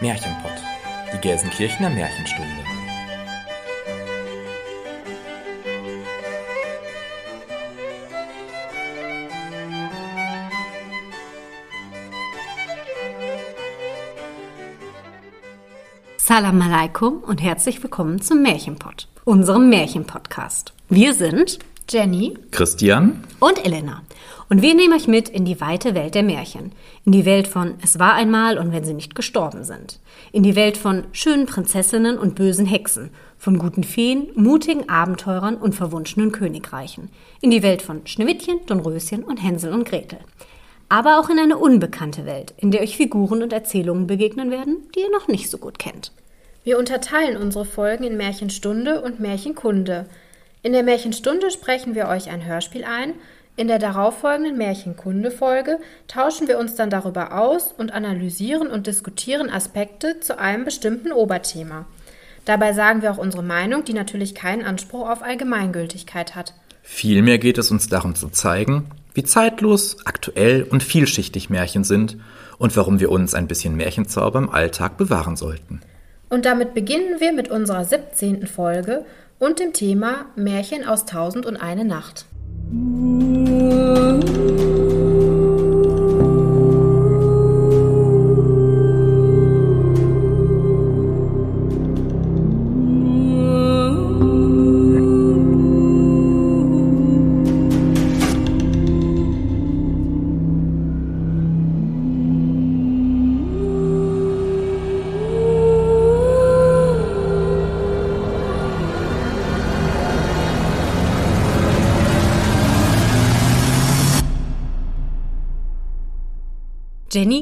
Märchenpott, die Gelsenkirchener Märchenstunde. Salam alaikum und herzlich willkommen zum Märchenpott, unserem Märchenpodcast. Wir sind Jenny, Christian und Elena. Und wir nehmen euch mit in die weite Welt der Märchen. In die Welt von Es war einmal und wenn sie nicht gestorben sind. In die Welt von schönen Prinzessinnen und bösen Hexen. Von guten Feen, mutigen Abenteurern und verwunschenen Königreichen. In die Welt von Schneewittchen, Dornröschen und Hänsel und Gretel. Aber auch in eine unbekannte Welt, in der euch Figuren und Erzählungen begegnen werden, die ihr noch nicht so gut kennt. Wir unterteilen unsere Folgen in Märchenstunde und Märchenkunde. In der Märchenstunde sprechen wir euch ein Hörspiel ein. In der darauffolgenden Märchenkunde-Folge tauschen wir uns dann darüber aus und analysieren und diskutieren Aspekte zu einem bestimmten Oberthema. Dabei sagen wir auch unsere Meinung, die natürlich keinen Anspruch auf Allgemeingültigkeit hat. Vielmehr geht es uns darum zu zeigen, wie zeitlos, aktuell und vielschichtig Märchen sind und warum wir uns ein bisschen Märchenzauber im Alltag bewahren sollten. Und damit beginnen wir mit unserer 17. Folge und dem Thema Märchen aus Tausend und eine Nacht. Jenny,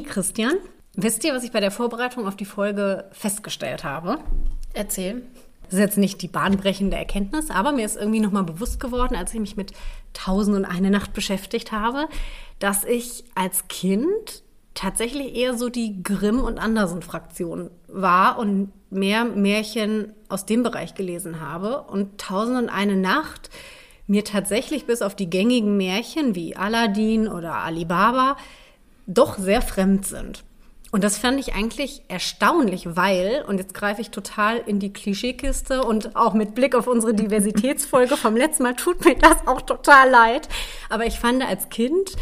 Christian, wisst ihr, was ich bei der Vorbereitung auf die Folge festgestellt habe? Erzähl. Das ist jetzt nicht die bahnbrechende Erkenntnis, aber mir ist irgendwie nochmal bewusst geworden, als ich mich mit Tausend und eine Nacht beschäftigt habe, dass ich als Kind tatsächlich eher so die Grimm- und Andersen-Fraktion war und mehr Märchen aus dem Bereich gelesen habe. Und Tausend und eine Nacht mir tatsächlich bis auf die gängigen Märchen wie Aladdin oder Alibaba doch sehr fremd sind. Und das fand ich eigentlich erstaunlich, weil, und jetzt greife ich total in die Klischeekiste und auch mit Blick auf unsere Diversitätsfolge vom letzten Mal tut mir das auch total leid. Aber ich fand als Kind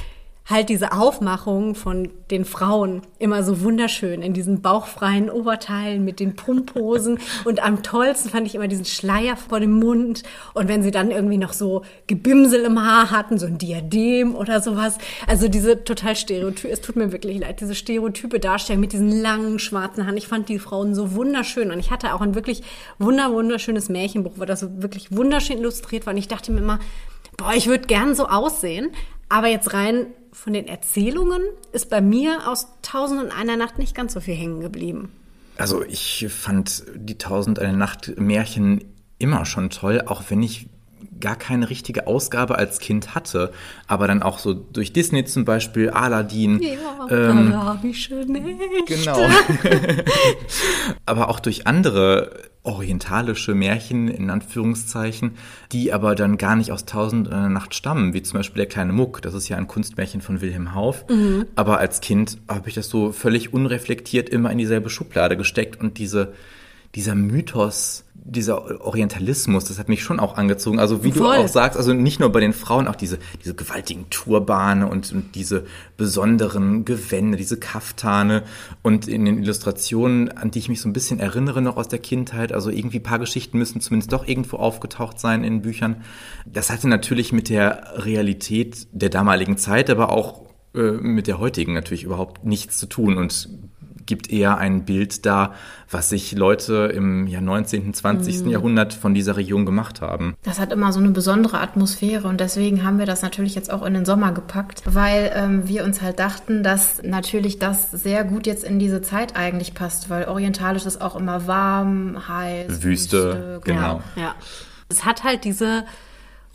halt diese Aufmachung von den Frauen immer so wunderschön in diesen bauchfreien Oberteilen mit den Pumphosen und am tollsten fand ich immer diesen Schleier vor dem Mund. Und wenn sie dann irgendwie noch so Gebimsel im Haar hatten, so ein Diadem oder sowas. Also diese total Stereotype, es tut mir wirklich leid, diese stereotype Darstellung mit diesen langen schwarzen Haaren. Ich fand die Frauen so wunderschön. Und ich hatte auch ein wirklich wunder wunderschönes Märchenbuch, wo das so wirklich wunderschön illustriert war. Und ich dachte mir immer, boah, ich würde gern so aussehen, aber jetzt rein von den Erzählungen ist bei mir aus Tausend und einer Nacht nicht ganz so viel hängen geblieben. Also ich fand die Tausend eine Nacht Märchen immer schon toll, auch wenn ich gar keine richtige Ausgabe als Kind hatte, aber dann auch so durch Disney zum Beispiel, Aladdin. Ja, ähm, arabische Nächte. Genau. aber auch durch andere orientalische Märchen in Anführungszeichen, die aber dann gar nicht aus Tausend eine Nacht stammen, wie zum Beispiel der kleine Muck. Das ist ja ein Kunstmärchen von Wilhelm Hauff. Mhm. Aber als Kind habe ich das so völlig unreflektiert immer in dieselbe Schublade gesteckt und diese dieser Mythos, dieser Orientalismus, das hat mich schon auch angezogen. Also wie Voll. du auch sagst, also nicht nur bei den Frauen, auch diese, diese gewaltigen Turbane und, und diese besonderen Gewände, diese Kaftane und in den Illustrationen, an die ich mich so ein bisschen erinnere noch aus der Kindheit, also irgendwie paar Geschichten müssen zumindest doch irgendwo aufgetaucht sein in Büchern. Das hatte natürlich mit der Realität der damaligen Zeit, aber auch äh, mit der heutigen natürlich überhaupt nichts zu tun und gibt eher ein Bild da, was sich Leute im ja, 19., 20. Mhm. Jahrhundert von dieser Region gemacht haben. Das hat immer so eine besondere Atmosphäre und deswegen haben wir das natürlich jetzt auch in den Sommer gepackt, weil ähm, wir uns halt dachten, dass natürlich das sehr gut jetzt in diese Zeit eigentlich passt, weil orientalisch ist auch immer warm, heiß, Wüste, Wüste genau. Ja, ja. Es hat halt diese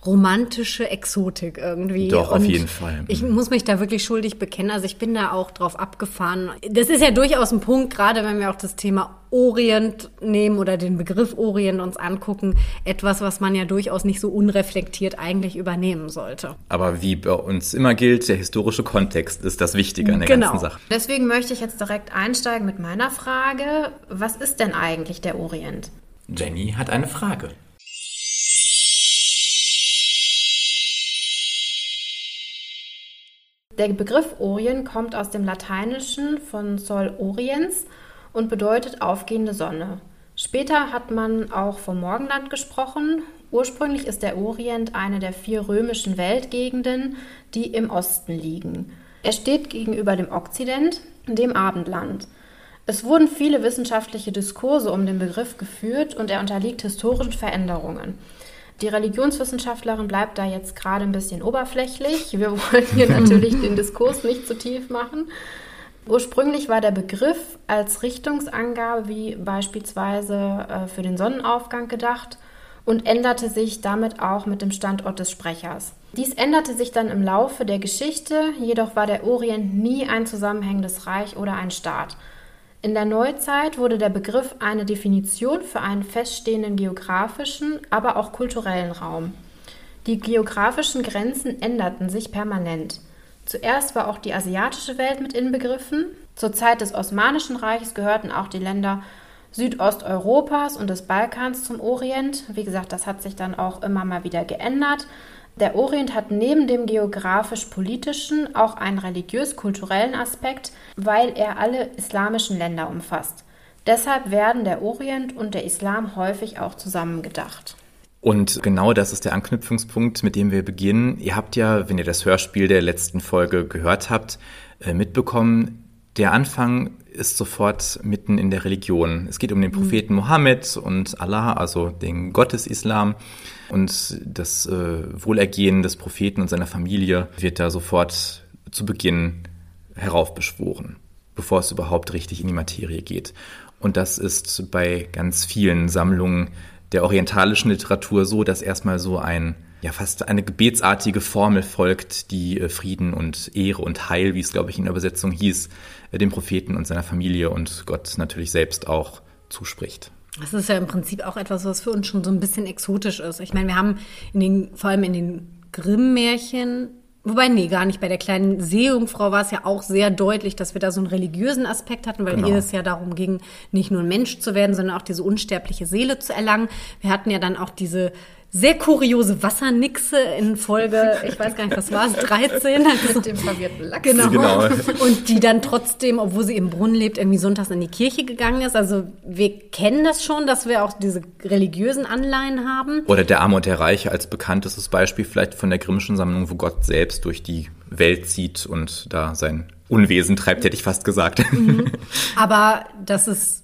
romantische Exotik irgendwie. Doch, auf Und jeden Fall. Ich muss mich da wirklich schuldig bekennen. Also ich bin da auch drauf abgefahren. Das ist ja durchaus ein Punkt, gerade wenn wir auch das Thema Orient nehmen oder den Begriff Orient uns angucken, etwas, was man ja durchaus nicht so unreflektiert eigentlich übernehmen sollte. Aber wie bei uns immer gilt, der historische Kontext ist das Wichtige an der Genau. ganzen Sache. Deswegen möchte ich jetzt direkt einsteigen mit meiner Frage. Was ist denn eigentlich der Orient? Jenny hat eine Frage. Der Begriff Orient kommt aus dem Lateinischen von Sol Oriens und bedeutet aufgehende Sonne. Später hat man auch vom Morgenland gesprochen. Ursprünglich ist der Orient eine der vier römischen Weltgegenden, die im Osten liegen. Er steht gegenüber dem Okzident, dem Abendland. Es wurden viele wissenschaftliche Diskurse um den Begriff geführt und er unterliegt historischen Veränderungen. Die Religionswissenschaftlerin bleibt da jetzt gerade ein bisschen oberflächlich. Wir wollen hier natürlich den Diskurs nicht zu tief machen. Ursprünglich war der Begriff als Richtungsangabe wie beispielsweise äh, für den Sonnenaufgang gedacht und änderte sich damit auch mit dem Standort des Sprechers. Dies änderte sich dann im Laufe der Geschichte, jedoch war der Orient nie ein zusammenhängendes Reich oder ein Staat. In der Neuzeit wurde der Begriff eine Definition für einen feststehenden geografischen, aber auch kulturellen Raum. Die geografischen Grenzen änderten sich permanent. Zuerst war auch die asiatische Welt mit inbegriffen. Zur Zeit des Osmanischen Reiches gehörten auch die Länder Südosteuropas und des Balkans zum Orient. Wie gesagt, das hat sich dann auch immer mal wieder geändert. Der Orient hat neben dem geografisch-politischen auch einen religiös-kulturellen Aspekt, weil er alle islamischen Länder umfasst. Deshalb werden der Orient und der Islam häufig auch zusammengedacht. Und genau das ist der Anknüpfungspunkt, mit dem wir beginnen. Ihr habt ja, wenn ihr das Hörspiel der letzten Folge gehört habt, äh, mitbekommen, der Anfang ist sofort mitten in der Religion. Es geht um den Propheten Mohammed und Allah, also den Gott des Islam. Und das äh, Wohlergehen des Propheten und seiner Familie wird da sofort zu Beginn heraufbeschworen, bevor es überhaupt richtig in die Materie geht. Und das ist bei ganz vielen Sammlungen der orientalischen Literatur so, dass erstmal so ein ja fast eine gebetsartige Formel folgt, die äh, Frieden und Ehre und Heil, wie es glaube ich in der Übersetzung hieß, äh, dem Propheten und seiner Familie und Gott natürlich selbst auch zuspricht. Das ist ja im Prinzip auch etwas, was für uns schon so ein bisschen exotisch ist. Ich meine, wir haben in den, vor allem in den Grimm-Märchen, wobei, nee, gar nicht. Bei der kleinen Seejungfrau war es ja auch sehr deutlich, dass wir da so einen religiösen Aspekt hatten, weil Genau. ihr es ja darum ging, nicht nur ein Mensch zu werden, sondern auch diese unsterbliche Seele zu erlangen. Wir hatten ja dann auch diese sehr kuriose Wassernixe in Folge, ich weiß gar nicht, was war es, 13? Mit dem verwirrten Lachs. Genau. Genau. Und die dann trotzdem, obwohl sie im Brunnen lebt, irgendwie sonntags in die Kirche gegangen ist. Also wir kennen das schon, dass wir auch diese religiösen Anleihen haben. Oder der Arme und der Reiche als bekanntestes Beispiel vielleicht von der Grimmschen Sammlung, wo Gott selbst durch die Welt zieht und da sein Unwesen treibt, hätte ich fast gesagt. Aber das ist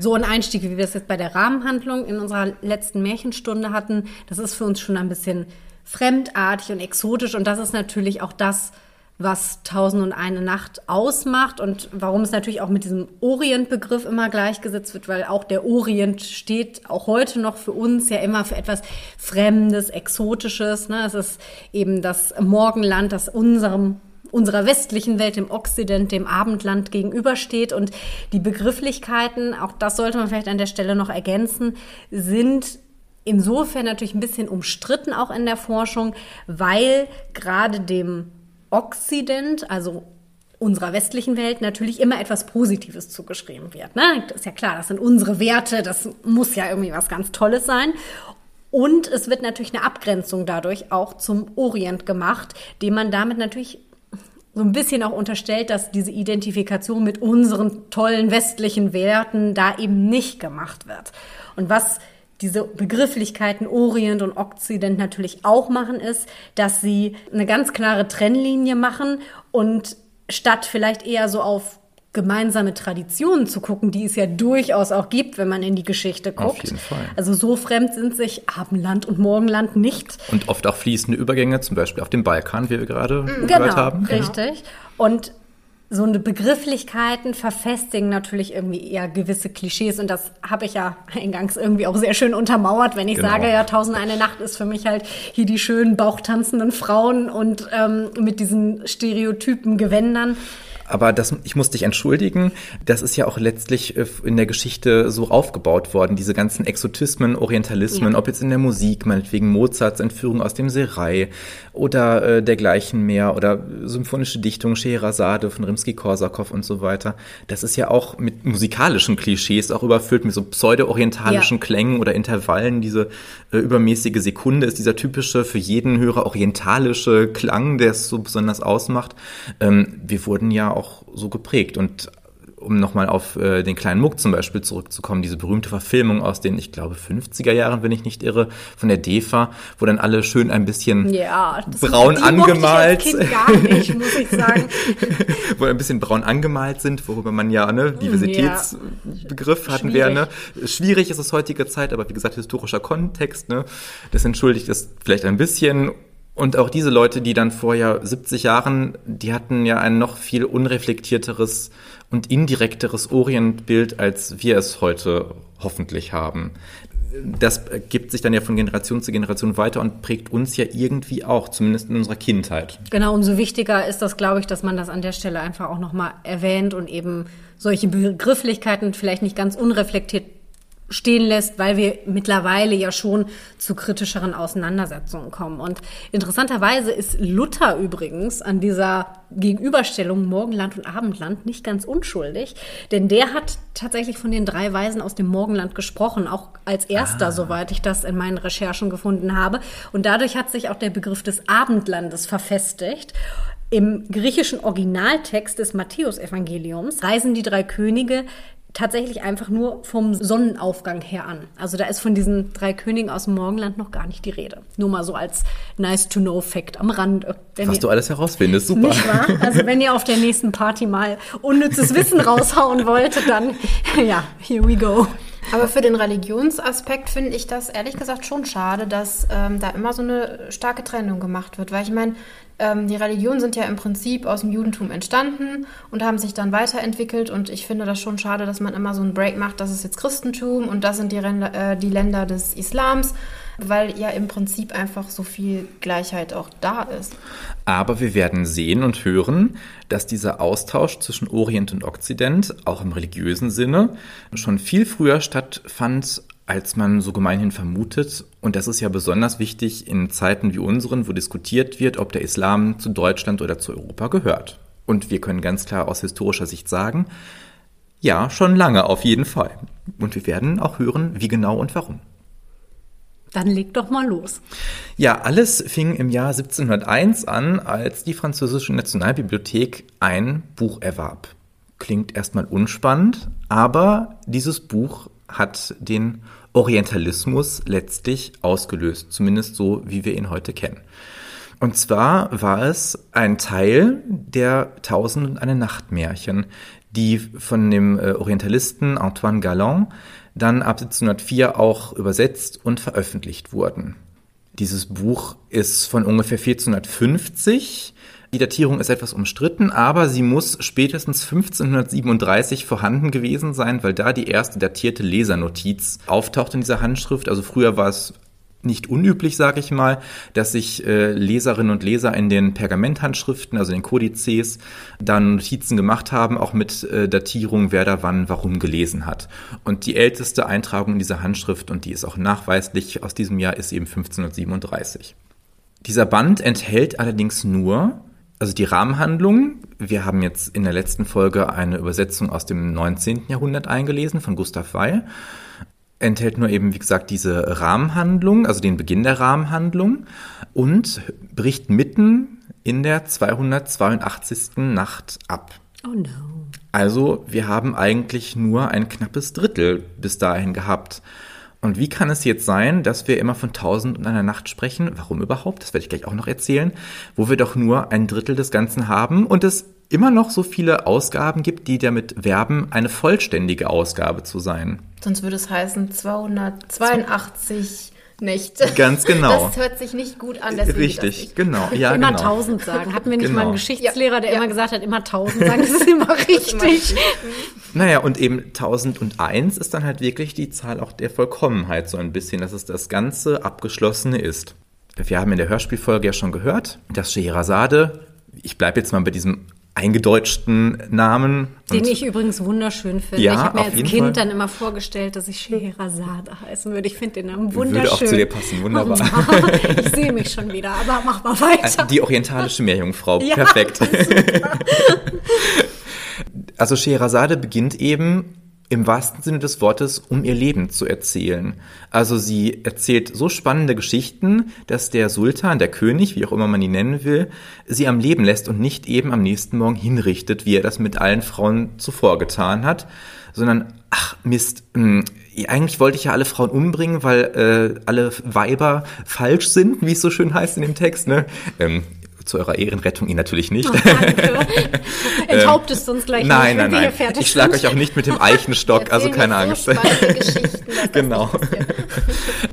so ein Einstieg, wie wir es jetzt bei der Rahmenhandlung in unserer letzten Märchenstunde hatten. Das ist für uns schon ein bisschen fremdartig und exotisch. Und das ist natürlich auch das, was Tausend und eine Nacht ausmacht und warum es natürlich auch mit diesem Orientbegriff immer gleichgesetzt wird, weil auch der Orient steht auch heute noch für uns ja immer für etwas Fremdes, Exotisches. Ne? Es ist eben das Morgenland, das unserem unserer westlichen Welt, dem Okzident, dem Abendland gegenübersteht. Und die Begrifflichkeiten, auch das sollte man vielleicht an der Stelle noch ergänzen, sind insofern natürlich ein bisschen umstritten auch in der Forschung, weil gerade dem Okzident, also unserer westlichen Welt natürlich immer etwas Positives zugeschrieben wird. Ne? Das ist ja klar, das sind unsere Werte, das muss ja irgendwie was ganz Tolles sein. Und es wird natürlich eine Abgrenzung dadurch auch zum Orient gemacht, dem man damit natürlich so ein bisschen auch unterstellt, dass diese Identifikation mit unseren tollen westlichen Werten da eben nicht gemacht wird. Und was diese Begrifflichkeiten Orient und Okzident natürlich auch machen, ist, dass sie eine ganz klare Trennlinie machen und statt vielleicht eher so auf gemeinsame Traditionen zu gucken, die es ja durchaus auch gibt, wenn man in die Geschichte guckt. Auf jeden Fall. Also so fremd sind sich Abendland und Morgenland nicht. Und oft auch fließende Übergänge, zum Beispiel auf dem Balkan, wie wir gerade Genau, gehört haben. richtig. Und so eine Begrifflichkeiten verfestigen natürlich irgendwie eher gewisse Klischees und das habe ich ja eingangs irgendwie auch sehr schön untermauert, wenn ich genau. sage, ja, Tausend eine Nacht ist für mich halt hier die schönen bauchtanzenden Frauen und ähm, mit diesen Stereotypen Gewändern. Aber das, ich muss dich entschuldigen, das ist ja auch letztlich äh, in der Geschichte so aufgebaut worden, diese ganzen Exotismen, Orientalismen, ja. ob jetzt in der Musik, meinetwegen Mozarts Entführung aus dem Serai oder äh, dergleichen mehr oder symphonische Dichtung, Scheherazade von Rimsky-Korsakow und so weiter. Das ist ja auch mit musikalischen Klischees auch überfüllt, mit so pseudo-orientalischen ja. Klängen oder Intervallen. Diese äh, übermäßige Sekunde ist dieser typische, für jeden Hörer orientalische Klang, der es so besonders ausmacht. Ähm, wir wurden ja auch so geprägt. Und um nochmal auf äh, den kleinen Muck zum Beispiel zurückzukommen, diese berühmte Verfilmung aus den, ich glaube, 50er Jahren, wenn ich nicht irre, von der DEFA, wo dann alle schön ein bisschen ja, braun angemalt. Ich als kind gar nicht, muss ich sagen. wo ein bisschen braun angemalt sind, worüber man ja, ne, Diversitätsbegriff ja. hatten wir, ne. Schwierig ist es heutige Zeit, aber wie gesagt, historischer Kontext, ne. Das entschuldigt es vielleicht ein bisschen und auch diese Leute, die dann vorher 70 Jahren, die hatten ja ein noch viel unreflektierteres und indirekteres Orientbild, als wir es heute hoffentlich haben. Das gibt sich dann ja von Generation zu Generation weiter und prägt uns ja irgendwie auch, zumindest in unserer Kindheit. Genau, umso wichtiger ist das, glaube ich, dass man das an der Stelle einfach auch nochmal erwähnt und eben solche Begrifflichkeiten vielleicht nicht ganz unreflektiert stehen lässt, weil wir mittlerweile ja schon zu kritischeren Auseinandersetzungen kommen. Und interessanterweise ist Luther übrigens an dieser Gegenüberstellung Morgenland und Abendland nicht ganz unschuldig, denn der hat tatsächlich von den drei Weisen aus dem Morgenland gesprochen, auch als erster, ah. soweit ich das in meinen Recherchen gefunden habe. Und dadurch hat sich auch der Begriff des Abendlandes verfestigt. Im griechischen Originaltext des Matthäusevangeliums reisen die drei Könige tatsächlich einfach nur vom Sonnenaufgang her an. Also da ist von diesen drei Königen aus dem Morgenland noch gar nicht die Rede. Nur mal so als nice to know Fact am Rand. Was ihr, du alles herausfindest, super. Nicht wahr? Also wenn ihr auf der nächsten Party mal unnützes Wissen raushauen wollt, dann ja, here we go. Aber für den Religionsaspekt finde ich das ehrlich gesagt schon schade, dass ähm, da immer so eine starke Trennung gemacht wird. Weil ich meine, die Religionen sind ja im Prinzip aus dem Judentum entstanden und haben sich dann weiterentwickelt. Und ich finde das schon schade, dass man immer so einen Break macht, das ist jetzt Christentum und das sind die, Ränder, äh, die Länder des Islams, weil ja im Prinzip einfach so viel Gleichheit auch da ist. Aber wir werden sehen und hören, dass dieser Austausch zwischen Orient und Okzident, auch im religiösen Sinne, schon viel früher stattfand, als man so gemeinhin vermutet. Und das ist ja besonders wichtig in Zeiten wie unseren, wo diskutiert wird, ob der Islam zu Deutschland oder zu Europa gehört. Und wir können ganz klar aus historischer Sicht sagen, ja, schon lange auf jeden Fall. Und wir werden auch hören, wie genau und warum. Dann leg doch mal los. Ja, alles fing im Jahr 1701 an, als die französische Nationalbibliothek ein Buch erwarb. Klingt erstmal unspannend, aber dieses Buch hat den Orientalismus letztlich ausgelöst, zumindest so, wie wir ihn heute kennen. Und zwar war es ein Teil der Tausend und eine Nachtmärchen, die von dem äh, Orientalisten Antoine Galland dann ab 1704 auch übersetzt und veröffentlicht wurden. Dieses Buch ist von ungefähr 1450 die Datierung ist etwas umstritten, aber sie muss spätestens 1537 vorhanden gewesen sein, weil da die erste datierte Lesernotiz auftaucht in dieser Handschrift. Also früher war es nicht unüblich, sage ich mal, dass sich äh, Leserinnen und Leser in den Pergamenthandschriften, also den Kodizes, dann Notizen gemacht haben, auch mit äh, Datierung, wer da wann warum gelesen hat. Und die älteste Eintragung in dieser Handschrift, und die ist auch nachweislich aus diesem Jahr, ist eben 1537. Dieser Band enthält allerdings nur also die Rahmenhandlung, wir haben jetzt in der letzten Folge eine Übersetzung aus dem 19. Jahrhundert eingelesen von Gustav Weil, enthält nur eben, wie gesagt, diese Rahmenhandlung, also den Beginn der Rahmenhandlung und bricht mitten in der 282. Nacht ab. Oh no. Also wir haben eigentlich nur ein knappes Drittel bis dahin gehabt. Und wie kann es jetzt sein, dass wir immer von Tausend und einer Nacht sprechen? Warum überhaupt? Das werde ich gleich auch noch erzählen. Wo wir doch nur ein Drittel des Ganzen haben und es immer noch so viele Ausgaben gibt, die damit werben, eine vollständige Ausgabe zu sein. Sonst würde es heißen 282 Nächte. Ganz genau. Das hört sich nicht gut an. deswegen Richtig, das genau. Ja, immer genau. tausend sagen. Hatten wir nicht mal Genau. einen Geschichtslehrer, der Ja. immer gesagt hat, immer tausend sagen? Das ist immer richtig. Naja, und eben 1001 ist dann halt wirklich die Zahl auch der Vollkommenheit so ein bisschen, dass es das ganze Abgeschlossene ist. Wir haben in der Hörspielfolge ja schon gehört, dass Scheherazade, ich bleibe jetzt mal bei diesem eingedeutschten Namen. Den und- ich übrigens wunderschön finde. Ja, ich habe mir als Kind Fall. dann immer vorgestellt, dass ich Scheherazade heißen würde. Ich finde den Namen Würde wunderschön. auch zu dir passen, wunderbar. Ich sehe mich schon wieder, aber mach mal weiter. Die orientalische Meerjungfrau, Ja, perfekt. also Scheherazade beginnt eben im wahrsten Sinne des Wortes, um ihr Leben zu erzählen. Also sie erzählt so spannende Geschichten, dass der Sultan, der König, wie auch immer man ihn nennen will, sie am Leben lässt und nicht eben am nächsten Morgen hinrichtet, wie er das mit allen Frauen zuvor getan hat, sondern, ach Mist, mh, eigentlich wollte ich ja alle Frauen umbringen, weil äh, alle Weiber falsch sind, wie es so schön heißt in dem Text. Ne? Ähm, zu eurer Ehrenrettung ihn natürlich nicht. Oh, danke. Enthauptest du uns gleich nein, nicht, nein, nein. Ich schlage euch auch nicht mit dem Eichenstock, also keine Angst. Genau.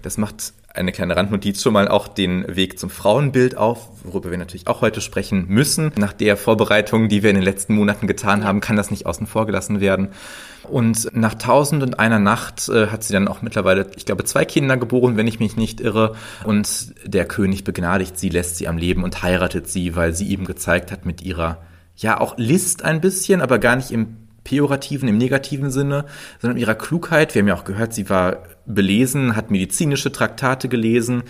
Das macht eine kleine Randnotiz schon mal auch den Weg zum Frauenbild auf, worüber wir natürlich auch heute sprechen müssen. Nach der Vorbereitung, die wir in den letzten Monaten getan haben, kann das nicht außen vor gelassen werden. Und nach Tausend und einer Nacht äh, hat sie dann auch mittlerweile, ich glaube, zwei Kinder geboren, wenn ich mich nicht irre. Und der König begnadigt sie, lässt sie am Leben und heiratet sie, weil sie ihm gezeigt hat mit ihrer, ja, auch List ein bisschen, aber gar nicht im pejorativen, im negativen Sinne, sondern ihrer Klugheit. Wir haben ja auch gehört, sie war belesen, hat medizinische Traktate gelesen,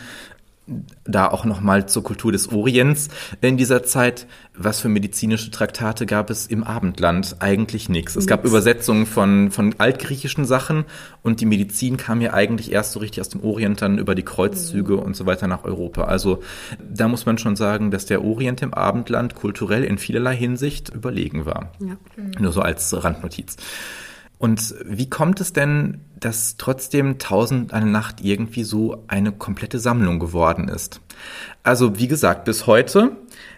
da auch nochmal zur Kultur des Orients in dieser Zeit. Was für medizinische Traktate gab es im Abendland? Eigentlich nichts. Es gab Übersetzungen von, von altgriechischen Sachen und die Medizin kam ja eigentlich erst so richtig aus dem Orient dann über die Kreuzzüge und so weiter nach Europa. Also da muss man schon sagen, dass der Orient im Abendland kulturell in vielerlei Hinsicht überlegen war. Ja. Nur so als Randnotiz. Und wie kommt es denn, dass trotzdem Tausend eine Nacht irgendwie so eine komplette Sammlung geworden ist? Also wie gesagt, bis heute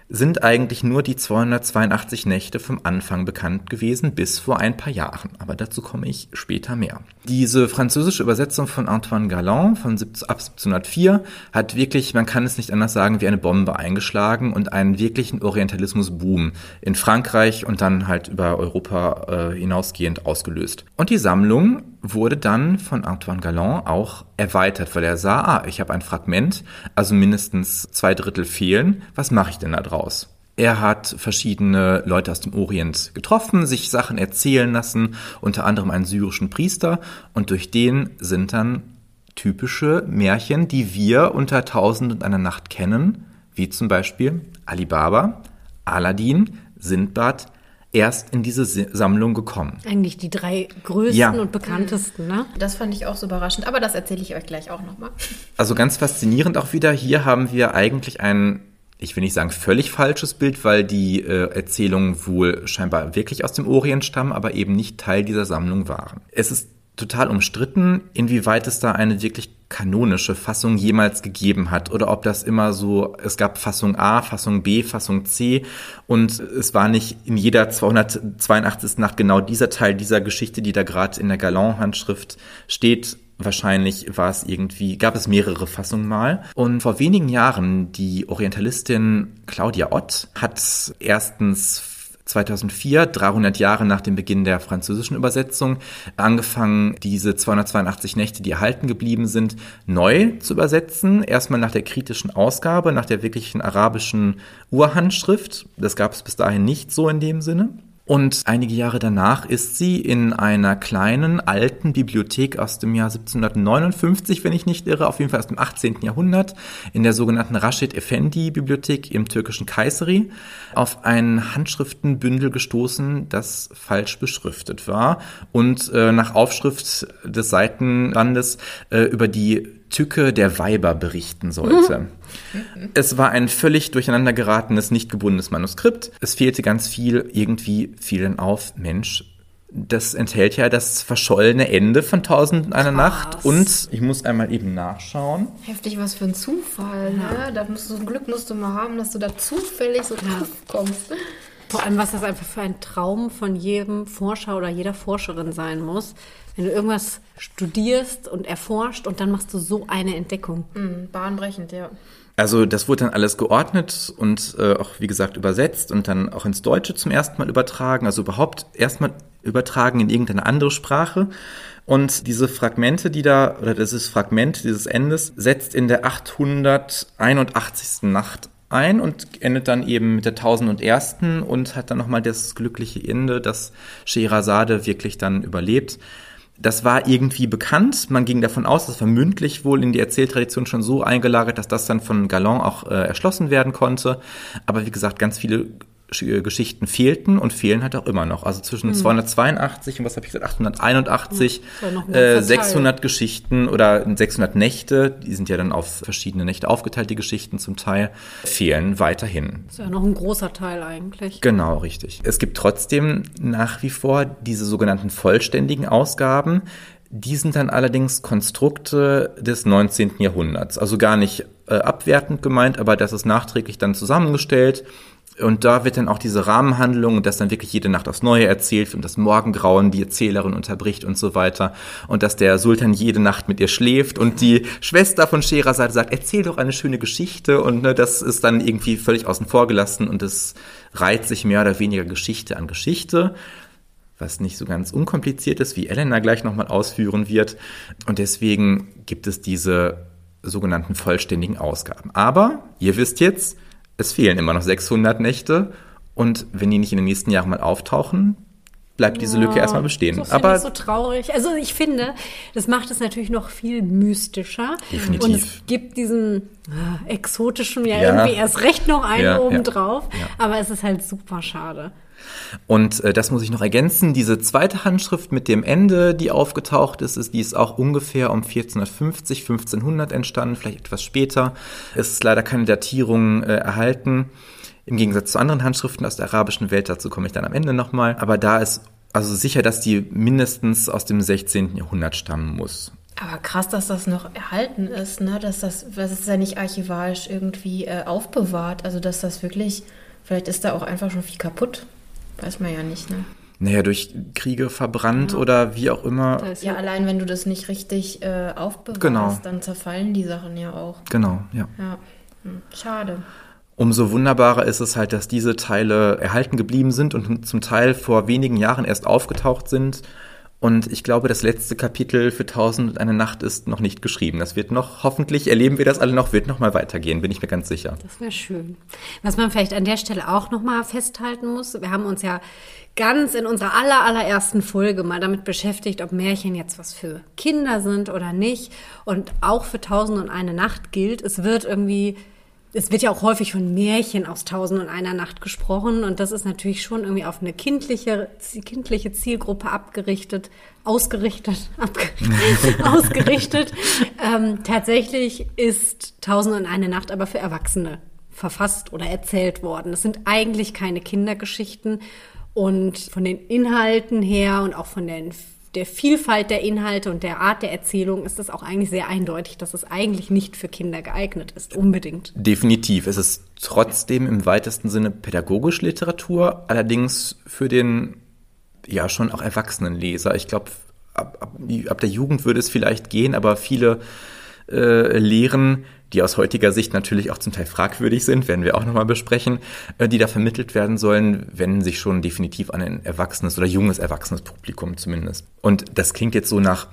sind eigentlich nur die 282 Nächte vom Anfang bekannt gewesen, bis vor ein paar Jahren. Aber dazu komme ich später mehr. Diese französische Übersetzung von Antoine Galland von 17, ab 1704 hat wirklich, man kann es nicht anders sagen, wie eine Bombe eingeschlagen und einen wirklichen Orientalismus-Boom in Frankreich und dann halt über Europa äh, hinausgehend ausgelöst. Und die Sammlung wurde dann von Antoine Galland auch erweitert, weil er sah, ah, ich habe ein Fragment, also mindestens zwei Drittel fehlen, was mache ich denn da draus? Er hat verschiedene Leute aus dem Orient getroffen, sich Sachen erzählen lassen, unter anderem einen syrischen Priester, und durch den sind dann typische Märchen, die wir unter Tausend und einer Nacht kennen, wie zum Beispiel Alibaba, Aladdin, Sindbad, erst in diese Sammlung gekommen. Eigentlich die drei größten Ja. und bekanntesten, ne? Das fand ich auch so überraschend, aber das erzähle ich euch gleich auch nochmal. Also ganz faszinierend auch wieder. Hier haben wir eigentlich ein, ich will nicht sagen völlig falsches Bild, weil die äh, Erzählungen wohl scheinbar wirklich aus dem Orient stammen, aber eben nicht Teil dieser Sammlung waren. Es ist total umstritten, inwieweit es da eine wirklich kanonische Fassung jemals gegeben hat oder ob das immer so, es gab Fassung A, Fassung B, Fassung C und es war nicht in jeder 282. Nacht genau dieser Teil dieser Geschichte, die da gerade in der Galant-Handschrift steht, Wahrscheinlich war es irgendwie, gab es mehrere Fassungen mal. Und vor wenigen Jahren, die Orientalistin Claudia Ott hat erstens 2004, 300 Jahre nach dem Beginn der französischen Übersetzung, angefangen, diese 282 Nächte, die erhalten geblieben sind, neu zu übersetzen. Erstmal nach der kritischen Ausgabe, nach der wirklichen arabischen Urhandschrift. Das gab es bis dahin nicht so in dem Sinne. Und einige Jahre danach ist sie in einer kleinen alten Bibliothek aus dem Jahr 1759, wenn ich nicht irre, auf jeden Fall aus dem 18. Jahrhundert, in der sogenannten Rashid Effendi Bibliothek im türkischen Kayseri, auf ein Handschriftenbündel gestoßen, das falsch beschriftet war und äh, nach Aufschrift des Seitenbandes äh, über die Tücke der Weiber berichten sollte. Es war ein völlig durcheinander geratenes, nicht gebundenes Manuskript. Es fehlte ganz viel, irgendwie fiel dann auf, Mensch, das enthält ja das verschollene Ende von Tausend und einer Nacht. Und ich muss einmal eben nachschauen. Heftig, was für ein Zufall, ne? Da musst du, so ein Glück musst du mal haben, dass du da zufällig so drauf kommst. Vor allem, was das einfach für ein Traum von jedem Forscher oder jeder Forscherin sein muss, wenn du irgendwas studierst und erforscht und dann machst du so eine Entdeckung. Mhm, bahnbrechend, ja. Also das wurde dann alles geordnet und äh, auch wie gesagt übersetzt und dann auch ins Deutsche zum ersten Mal übertragen, also überhaupt erstmal übertragen in irgendeine andere Sprache. Und diese Fragmente, die da, oder dieses Fragment dieses Endes, setzt in der 881. Nacht ein und endet dann eben mit der 1001. und hat dann nochmal das glückliche Ende, dass Scheherazade wirklich dann überlebt. Das war irgendwie bekannt. Man ging davon aus, das war mündlich wohl in die Erzähltradition schon so eingelagert, dass das dann von Galland auch äh, erschlossen werden konnte. Aber wie gesagt, ganz viele Geschichten fehlten und fehlen halt auch immer noch. Also zwischen hm. 282 und was habe ich gesagt, 881, ja, äh, 600 Teil. Geschichten oder 600 Nächte, die sind ja dann auf verschiedene Nächte aufgeteilt, die Geschichten zum Teil, fehlen weiterhin. Das ist ja noch ein großer Teil eigentlich. Genau, richtig. Es gibt trotzdem nach wie vor diese sogenannten vollständigen Ausgaben, die sind dann allerdings Konstrukte des 19. Jahrhunderts. Also gar nicht äh, abwertend gemeint, aber das ist nachträglich dann zusammengestellt und da wird dann auch diese Rahmenhandlung und das dann wirklich jede Nacht aufs Neue erzählt und das Morgengrauen die Erzählerin unterbricht und so weiter. Und dass der Sultan jede Nacht mit ihr schläft und die Schwester von Scheherazade sagt, erzähl doch eine schöne Geschichte und ne, das ist dann irgendwie völlig außen vor gelassen und es reiht sich mehr oder weniger Geschichte an Geschichte was nicht so ganz unkompliziert ist, wie Elena gleich nochmal ausführen wird. Und deswegen gibt es diese sogenannten vollständigen Ausgaben. Aber ihr wisst jetzt, es fehlen immer noch 600 Nächte und wenn die nicht in den nächsten Jahren mal auftauchen, bleibt diese Lücke erstmal bestehen. Das Aber ich so traurig. Also ich finde, das macht es natürlich noch viel mystischer. Definitiv. Und es gibt diesen äh, exotischen ja, ja, irgendwie erst recht noch einen ja, oben drauf. Ja. Aber es ist halt super schade. Und äh, das muss ich noch ergänzen. Diese zweite Handschrift mit dem Ende, die aufgetaucht ist, ist die ist auch ungefähr um 1450, 1500 entstanden, vielleicht etwas später. Es ist leider keine Datierung äh, erhalten. Im Gegensatz zu anderen Handschriften aus der arabischen Welt, dazu komme ich dann am Ende nochmal. Aber da ist also sicher, dass die mindestens aus dem 16. Jahrhundert stammen muss. Aber krass, dass das noch erhalten ist, ne? Dass das, das ist ja nicht archivarisch irgendwie äh, aufbewahrt. Also dass das wirklich, vielleicht ist da auch einfach schon viel kaputt. Weiß man ja nicht, ne? Naja, durch Kriege verbrannt ja. oder wie auch immer. Ja, allein wenn du das nicht richtig äh, aufbewahrst, genau. dann zerfallen die Sachen ja auch. Genau, ja. ja. Hm. Schade. Umso wunderbarer ist es halt, dass diese Teile erhalten geblieben sind und zum Teil vor wenigen Jahren erst aufgetaucht sind und ich glaube, das letzte Kapitel für Tausend und eine Nacht ist noch nicht geschrieben. Das wird noch, hoffentlich erleben wir das alle noch, wird noch mal weitergehen, bin ich mir ganz sicher. Das wäre schön. Was man vielleicht an der Stelle auch noch mal festhalten muss, wir haben uns ja ganz in unserer aller, allerersten Folge mal damit beschäftigt, ob Märchen jetzt was für Kinder sind oder nicht. Und auch für Tausend und eine Nacht gilt, es wird irgendwie es wird ja auch häufig von Märchen aus Tausend und einer Nacht gesprochen und das ist natürlich schon irgendwie auf eine kindliche, kindliche Zielgruppe abgerichtet, ausgerichtet, abge ausgerichtet. Ähm, tatsächlich ist Tausend und eine Nacht aber für Erwachsene verfasst oder erzählt worden. Es sind eigentlich keine Kindergeschichten und von den Inhalten her und auch von den der Vielfalt der Inhalte und der Art der Erzählung ist es auch eigentlich sehr eindeutig, dass es eigentlich nicht für Kinder geeignet ist, unbedingt. Definitiv. Es ist trotzdem im weitesten Sinne pädagogische Literatur, allerdings für den ja schon auch erwachsenen Leser. Ich glaube, ab, ab, ab der Jugend würde es vielleicht gehen, aber viele äh, Lehren die aus heutiger Sicht natürlich auch zum Teil fragwürdig sind, werden wir auch nochmal besprechen, äh, die da vermittelt werden sollen, wenden sich schon definitiv an ein erwachsenes oder junges erwachsenes Publikum zumindest. Und das klingt jetzt so nach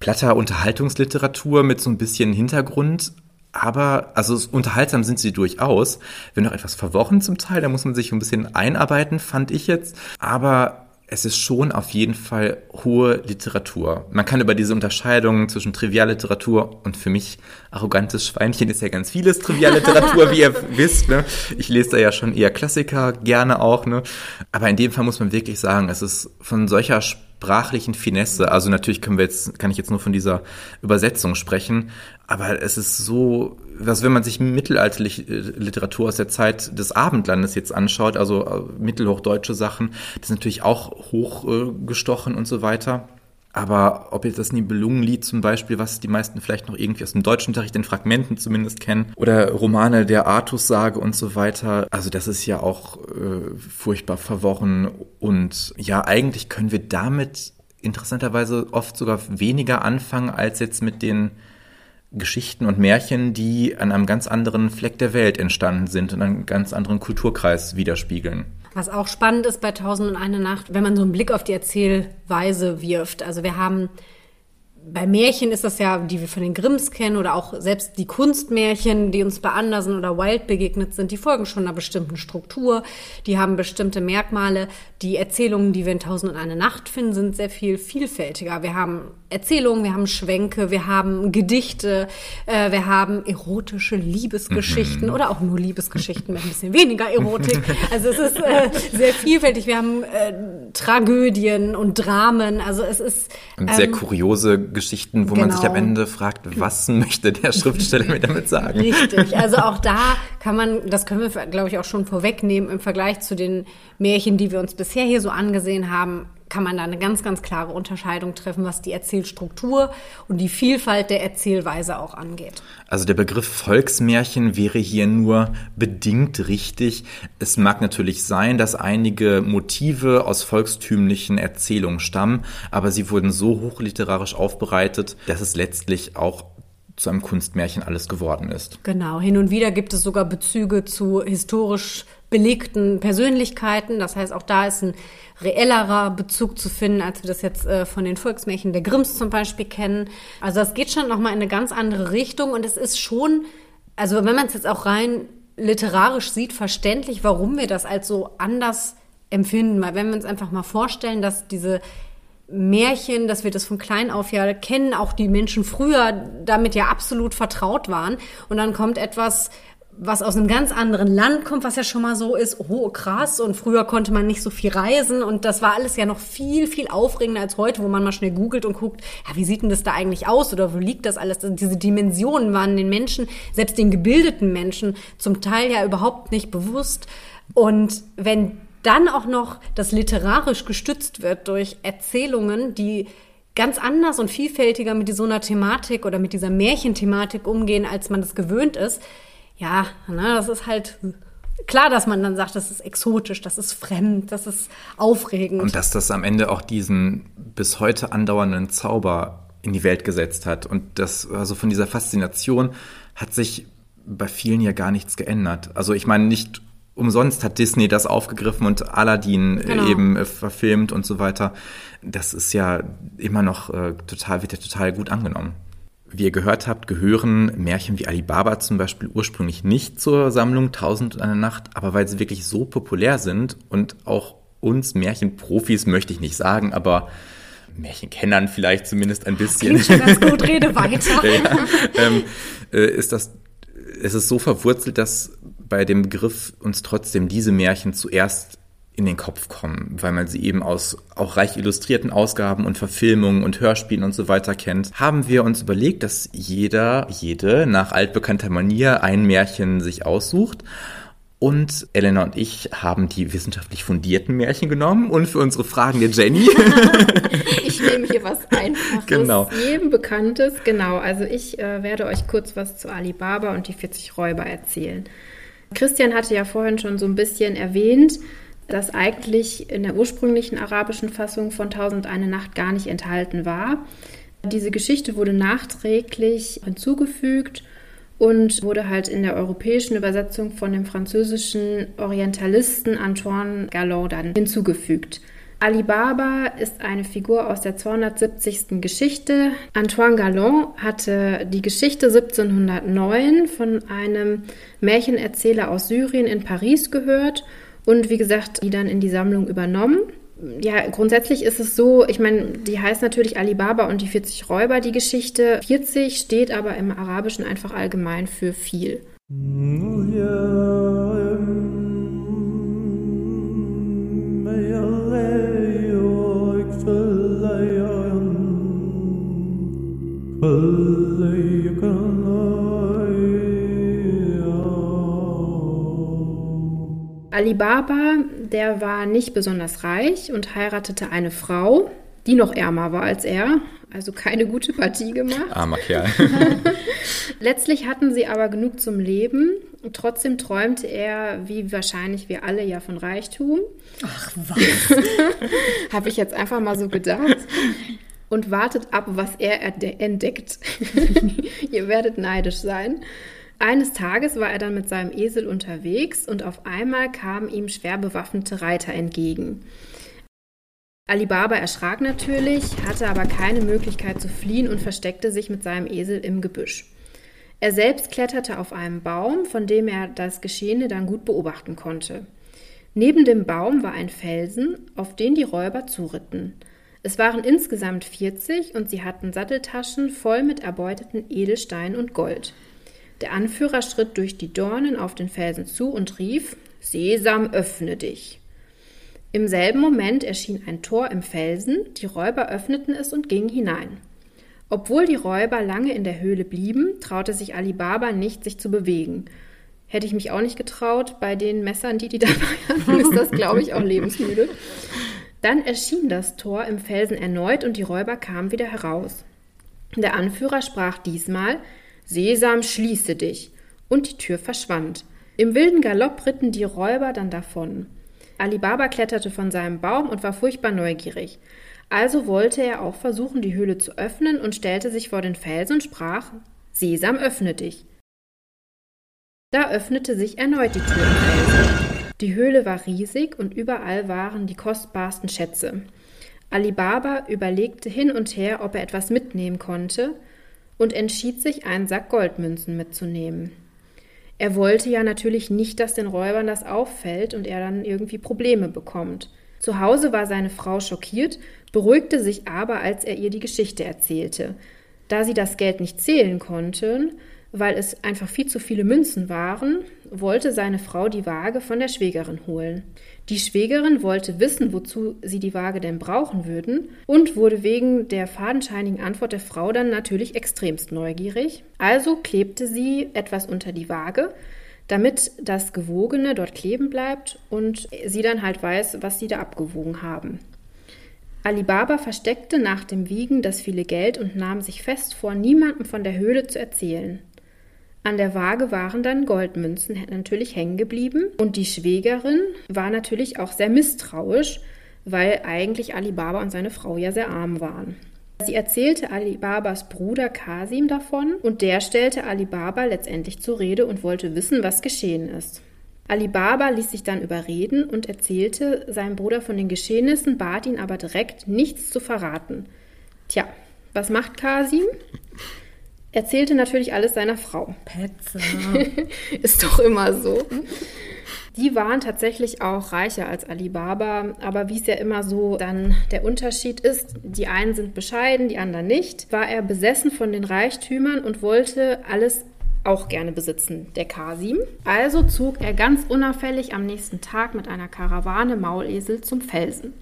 platter Unterhaltungsliteratur mit so ein bisschen Hintergrund, aber, also unterhaltsam sind sie durchaus, wenn auch etwas verworren zum Teil, da muss man sich ein bisschen einarbeiten, fand ich jetzt. Aber es ist schon auf jeden Fall hohe Literatur. Man kann über diese Unterscheidung zwischen Trivialliteratur und für mich arrogantes Schweinchen ist ja ganz vieles Trivialliteratur, wie ihr wisst. Ne? Ich lese da ja schon eher Klassiker, gerne auch. Ne? Aber in dem Fall muss man wirklich sagen, es ist von solcher sprachlichen Finesse. Also natürlich können wir jetzt, kann ich jetzt nur von dieser Übersetzung sprechen, aber es ist so, was wenn man sich mittelalterliche äh, Literatur aus der Zeit des Abendlandes jetzt anschaut, also äh, mittelhochdeutsche Sachen, das ist natürlich auch hochgestochen und so weiter. Aber ob jetzt das Nibelungenlied zum Beispiel, was die meisten vielleicht noch irgendwie aus dem deutschen Unterricht in Fragmenten zumindest kennen, oder Romane der Artussage und so weiter, also das ist ja auch äh, furchtbar verworren und ja, eigentlich können wir damit interessanterweise oft sogar weniger anfangen als jetzt mit den Geschichten und Märchen, die an einem ganz anderen Fleck der Welt entstanden sind und einen ganz anderen Kulturkreis widerspiegeln. Was auch spannend ist bei Tausend und eine Nacht, wenn man so einen Blick auf die Erzählweise wirft. Also wir haben bei Märchen ist das ja, die wir von den Grimms kennen oder auch selbst die Kunstmärchen, die uns bei Andersen oder Wild begegnet sind, die folgen schon einer bestimmten Struktur, die haben bestimmte Merkmale. Die Erzählungen, die wir in Tausend und eine Nacht finden, sind sehr viel vielfältiger. Wir haben Erzählungen, wir haben Schwänke, wir haben Gedichte, äh, wir haben erotische Liebesgeschichten mhm. oder auch nur Liebesgeschichten mit ein bisschen weniger Erotik. Also es ist äh, sehr vielfältig. Wir haben äh, Tragödien und Dramen. Also es ist ähm, sehr kuriose Geschichten, wo genau. man sich am genau. Ende fragt, was möchte der Schriftsteller mir damit sagen? Richtig. Also auch da kann man, das können wir, glaube ich, auch schon vorwegnehmen im Vergleich zu den Märchen, die wir uns bisher hier so angesehen haben kann man da eine ganz, ganz klare Unterscheidung treffen, was die Erzählstruktur und die Vielfalt der Erzählweise auch angeht. Also der Begriff Volksmärchen wäre hier nur bedingt richtig. Es mag natürlich sein, dass einige Motive aus volkstümlichen Erzählungen stammen, aber sie wurden so hochliterarisch aufbereitet, dass es letztlich auch zu einem Kunstmärchen alles geworden ist. Genau, hin und wieder gibt es sogar Bezüge zu historisch belegten Persönlichkeiten. Das heißt, auch da ist ein reellerer Bezug zu finden, als wir das jetzt äh, von den Volksmärchen der Grimms zum Beispiel kennen. Also es geht schon nochmal in eine ganz andere Richtung und es ist schon, also wenn man es jetzt auch rein literarisch sieht, verständlich, warum wir das als so anders empfinden. Weil wenn wir uns einfach mal vorstellen, dass diese Märchen, dass wir das von klein auf ja kennen, auch die Menschen früher damit ja absolut vertraut waren. Und dann kommt etwas, was aus einem ganz anderen Land kommt, was ja schon mal so ist, oh krass, und früher konnte man nicht so viel reisen und das war alles ja noch viel, viel aufregender als heute, wo man mal schnell googelt und guckt, ja, wie sieht denn das da eigentlich aus oder wo liegt das alles? Diese Dimensionen waren den Menschen, selbst den gebildeten Menschen, zum Teil ja überhaupt nicht bewusst. Und wenn dann auch noch das literarisch gestützt wird durch Erzählungen, die ganz anders und vielfältiger mit so einer Thematik oder mit dieser Märchenthematik umgehen, als man das gewöhnt ist, ja, ne, das ist halt klar, dass man dann sagt, das ist exotisch, das ist fremd, das ist aufregend. Und dass das am Ende auch diesen bis heute andauernden Zauber in die Welt gesetzt hat. Und das, also von dieser Faszination hat sich bei vielen ja gar nichts geändert. Also ich meine, nicht umsonst hat Disney das aufgegriffen und Aladdin äh, genau. eben äh, verfilmt und so weiter. Das ist ja immer noch äh, total, wird ja total gut angenommen. Wie ihr gehört habt, gehören Märchen wie Alibaba zum Beispiel ursprünglich nicht zur Sammlung Tausend und eine Nacht, aber weil sie wirklich so populär sind und auch uns Märchenprofis möchte ich nicht sagen, aber Märchenkennern vielleicht zumindest ein bisschen. Klingt schon ganz gut, rede weiter. ja, ähm, äh, ist das, es ist so verwurzelt, dass bei dem Begriff uns trotzdem diese Märchen zuerst in den Kopf kommen, weil man sie eben aus auch reich illustrierten Ausgaben und Verfilmungen und Hörspielen und so weiter kennt, haben wir uns überlegt, dass jeder, jede nach altbekannter Manier ein Märchen sich aussucht. Und Elena und ich haben die wissenschaftlich fundierten Märchen genommen und für unsere Fragen der Jenny. ich nehme hier was Einfaches, genau. jedem Bekanntes. Genau, also ich äh, werde euch kurz was zu Alibaba und die 40 Räuber erzählen. Christian hatte ja vorhin schon so ein bisschen erwähnt, das eigentlich in der ursprünglichen arabischen Fassung von Tausend eine Nacht gar nicht enthalten war. Diese Geschichte wurde nachträglich hinzugefügt und wurde halt in der europäischen Übersetzung von dem französischen Orientalisten Antoine Galland dann hinzugefügt. Alibaba ist eine Figur aus der 270. Geschichte. Antoine Galland hatte die Geschichte 1709 von einem Märchenerzähler aus Syrien in Paris gehört und wie gesagt, die dann in die Sammlung übernommen. Ja, grundsätzlich ist es so, ich meine, die heißt natürlich Alibaba und die 40 Räuber, die Geschichte. 40 steht aber im Arabischen einfach allgemein für viel. Alibaba, der war nicht besonders reich und heiratete eine Frau, die noch ärmer war als er. Also keine gute Partie gemacht. Armer Kerl. Letztlich hatten sie aber genug zum Leben. Trotzdem träumte er, wie wahrscheinlich wir alle, ja von Reichtum. Ach was. Habe ich jetzt einfach mal so gedacht. Und wartet ab, was er entdeckt. Ihr werdet neidisch sein. Eines Tages war er dann mit seinem Esel unterwegs und auf einmal kamen ihm schwer bewaffnete Reiter entgegen. Alibaba erschrak natürlich, hatte aber keine Möglichkeit zu fliehen und versteckte sich mit seinem Esel im Gebüsch. Er selbst kletterte auf einen Baum, von dem er das Geschehene dann gut beobachten konnte. Neben dem Baum war ein Felsen, auf den die Räuber zuritten. Es waren insgesamt 40 und sie hatten Satteltaschen voll mit erbeuteten Edelsteinen und Gold. Der Anführer schritt durch die Dornen auf den Felsen zu und rief: Sesam, öffne dich. Im selben Moment erschien ein Tor im Felsen, die Räuber öffneten es und gingen hinein. Obwohl die Räuber lange in der Höhle blieben, traute sich Ali Baba nicht, sich zu bewegen. Hätte ich mich auch nicht getraut, bei den Messern, die die dabei hatten, ist das, glaube ich, auch lebensmüde. Dann erschien das Tor im Felsen erneut und die Räuber kamen wieder heraus. Der Anführer sprach diesmal: Sesam, schließe dich! Und die Tür verschwand. Im wilden Galopp ritten die Räuber dann davon. Ali Baba kletterte von seinem Baum und war furchtbar neugierig. Also wollte er auch versuchen, die Höhle zu öffnen und stellte sich vor den Felsen und sprach: Sesam, öffne dich. Da öffnete sich erneut die Tür. Die Höhle war riesig und überall waren die kostbarsten Schätze. Ali Baba überlegte hin und her, ob er etwas mitnehmen konnte, und entschied sich, einen Sack Goldmünzen mitzunehmen. Er wollte ja natürlich nicht, dass den Räubern das auffällt und er dann irgendwie Probleme bekommt. Zu Hause war seine Frau schockiert, beruhigte sich aber, als er ihr die Geschichte erzählte. Da sie das Geld nicht zählen konnten, weil es einfach viel zu viele Münzen waren, wollte seine Frau die Waage von der Schwägerin holen. Die Schwägerin wollte wissen, wozu sie die Waage denn brauchen würden und wurde wegen der fadenscheinigen Antwort der Frau dann natürlich extremst neugierig. Also klebte sie etwas unter die Waage, damit das Gewogene dort kleben bleibt und sie dann halt weiß, was sie da abgewogen haben. Alibaba versteckte nach dem Wiegen das viele Geld und nahm sich fest vor, niemandem von der Höhle zu erzählen. An der Waage waren dann Goldmünzen natürlich hängen geblieben und die Schwägerin war natürlich auch sehr misstrauisch, weil eigentlich Alibaba und seine Frau ja sehr arm waren. Sie erzählte Alibabas Bruder Kasim davon und der stellte Alibaba letztendlich zur Rede und wollte wissen, was geschehen ist. Alibaba ließ sich dann überreden und erzählte seinem Bruder von den Geschehnissen, bat ihn aber direkt, nichts zu verraten. Tja, was macht Kasim? erzählte natürlich alles seiner Frau. Petze. Ist doch immer so. Die waren tatsächlich auch reicher als Alibaba, aber wie es ja immer so dann der Unterschied ist, die einen sind bescheiden, die anderen nicht, war er besessen von den Reichtümern und wollte alles auch gerne besitzen, der Kasim. Also zog er ganz unauffällig am nächsten Tag mit einer Karawane Maulesel zum Felsen.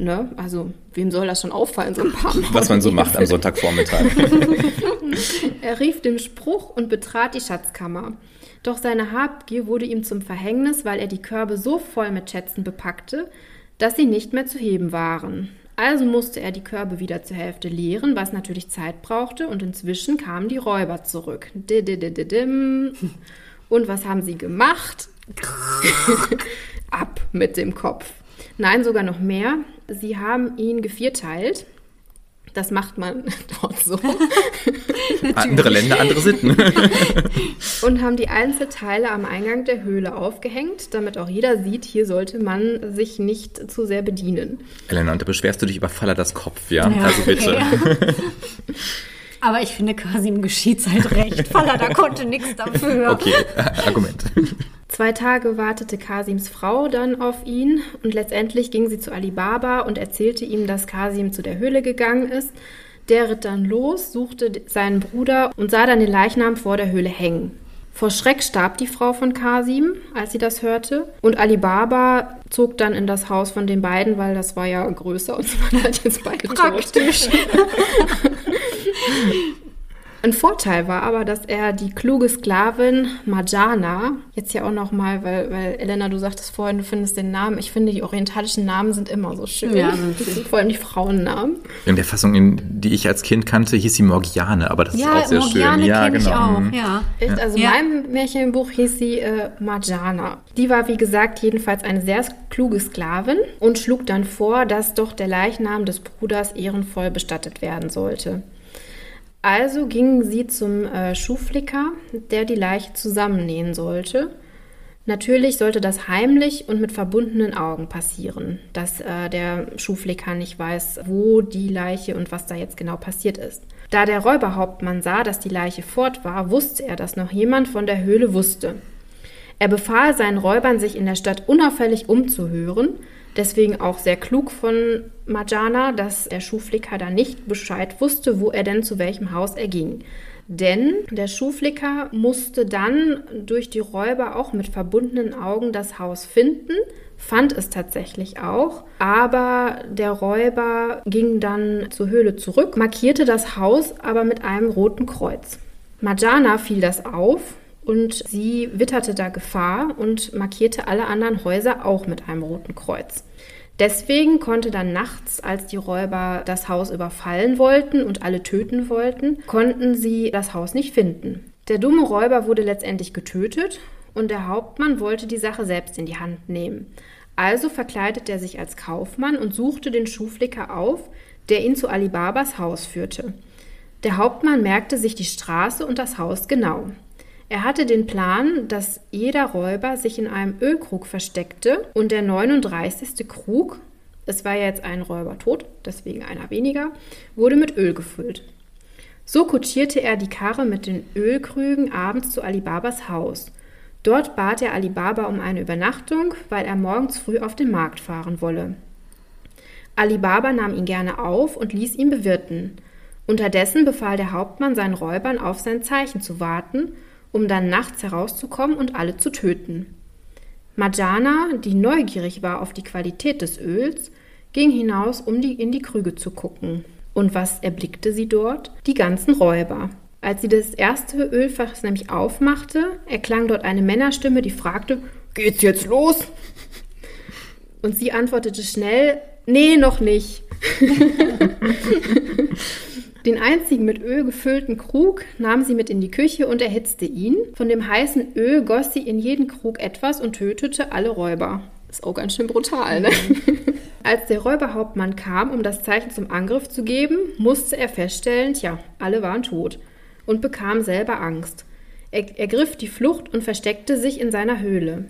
Ne? Also, wem soll das schon auffallen, so ein paar Mal? Was man so macht am Sonntagvormittag. er rief den Spruch und betrat die Schatzkammer. Doch seine Habgier wurde ihm zum Verhängnis, weil er die Körbe so voll mit Schätzen bepackte, dass sie nicht mehr zu heben waren. Also musste er die Körbe wieder zur Hälfte leeren, was natürlich Zeit brauchte, und inzwischen kamen die Räuber zurück. Und was haben sie gemacht? Ab mit dem Kopf. Nein, sogar noch mehr. Sie haben ihn gevierteilt. Das macht man dort so. andere Länder, andere Sitten. und haben die Einzelteile am Eingang der Höhle aufgehängt, damit auch jeder sieht, hier sollte man sich nicht zu sehr bedienen. Elena, und da beschwerst du dich über Faller das Kopf, ja? ja also bitte. Okay. Aber ich finde, Kasim geschieht halt recht. Faller, da konnte nichts dafür. Okay, Argument. Zwei Tage wartete Kasims Frau dann auf ihn und letztendlich ging sie zu Alibaba und erzählte ihm, dass Kasim zu der Höhle gegangen ist. Der ritt dann los, suchte seinen Bruder und sah dann den Leichnam vor der Höhle hängen. Vor Schreck starb die Frau von Kasim, als sie das hörte. Und Alibaba zog dann in das Haus von den beiden, weil das war ja größer und sie waren halt jetzt beide Praktisch. Ein Vorteil war aber, dass er die kluge Sklavin Marjana, jetzt hier auch nochmal, weil, weil Elena, du sagtest vorhin, du findest den Namen, ich finde, die orientalischen Namen sind immer so schön. Ja, das sind vor allem die Frauennamen. In der Fassung, in, die ich als Kind kannte, hieß sie Morgiane, aber das ist auch sehr Morgiane schön. Ja, kenn ich genau. auch, Mhm. ja. Echt? Also Ja. in meinem Märchenbuch hieß sie äh, Marjana. Die war, wie gesagt, jedenfalls eine sehr kluge Sklavin und schlug dann vor, dass doch der Leichnam des Bruders ehrenvoll bestattet werden sollte. Also gingen sie zum äh, Schuhflicker, der die Leiche zusammennähen sollte. Natürlich sollte das heimlich und mit verbundenen Augen passieren, dass äh, der Schuhflicker nicht weiß, wo die Leiche und was da jetzt genau passiert ist. Da der Räuberhauptmann sah, dass die Leiche fort war, wusste er, dass noch jemand von der Höhle wusste. Er befahl seinen Räubern, sich in der Stadt unauffällig umzuhören, deswegen auch sehr klug von Marjana, dass der Schuhflicker da nicht Bescheid wusste, wo er denn zu welchem Haus er ging. Denn der Schuhflicker musste dann durch die Räuber auch mit verbundenen Augen das Haus finden, fand es tatsächlich auch, aber der Räuber ging dann zur Höhle zurück, markierte das Haus aber mit einem roten Kreuz. Marjana fiel das auf und sie witterte da Gefahr und markierte alle anderen Häuser auch mit einem roten Kreuz. Deswegen konnte dann nachts, als die Räuber das Haus überfallen wollten und alle töten wollten, konnten sie das Haus nicht finden. Der dumme Räuber wurde letztendlich getötet und der Hauptmann wollte die Sache selbst in die Hand nehmen. Also verkleidete er sich als Kaufmann und suchte den Schuhflicker auf, der ihn zu Alibabas Haus führte. Der Hauptmann merkte sich die Straße und das Haus genau. Er hatte den Plan, dass jeder Räuber sich in einem Ölkrug versteckte und der 39. Krug, es war jetzt ein Räuber tot, deswegen einer weniger, wurde mit Öl gefüllt. So kutschierte er die Karre mit den Ölkrügen abends zu Alibabas Haus. Dort bat er Alibaba um eine Übernachtung, weil er morgens früh auf den Markt fahren wolle. Alibaba nahm ihn gerne auf und ließ ihn bewirten. Unterdessen befahl der Hauptmann seinen Räubern, auf sein Zeichen zu warten, um dann nachts herauszukommen und alle zu töten. Marjana, die neugierig war auf die Qualität des Öls, ging hinaus, um die, in die Krüge zu gucken. Und was erblickte sie dort? Die ganzen Räuber. Als sie das erste Ölfach nämlich aufmachte, erklang dort eine Männerstimme, die fragte, Geht's jetzt los? Und sie antwortete schnell, Nee, noch nicht. Den einzigen mit Öl gefüllten Krug nahm sie mit in die Küche und erhitzte ihn. Von dem heißen Öl goss sie in jeden Krug etwas und tötete alle Räuber. Ist auch ganz schön brutal, ne? Als der Räuberhauptmann kam, um das Zeichen zum Angriff zu geben, musste er feststellen, tja, alle waren tot und bekam selber Angst. Er ergriff die Flucht und versteckte sich in seiner Höhle.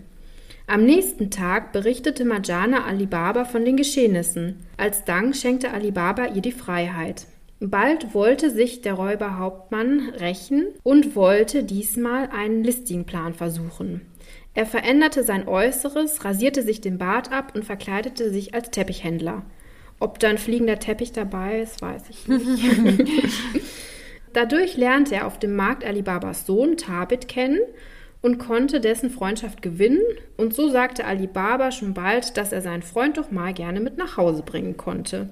Am nächsten Tag berichtete Marjana Alibaba von den Geschehnissen. Als Dank schenkte Alibaba ihr die Freiheit. Bald wollte sich der Räuberhauptmann rächen und wollte diesmal einen Listingplan versuchen. Er veränderte sein Äußeres, rasierte sich den Bart ab und verkleidete sich als Teppichhändler. Ob da ein fliegender Teppich dabei ist, weiß ich nicht. Dadurch lernte er auf dem Markt Alibabas Sohn Tabit kennen und konnte dessen Freundschaft gewinnen, und so sagte Alibaba schon bald, dass er seinen Freund doch mal gerne mit nach Hause bringen konnte.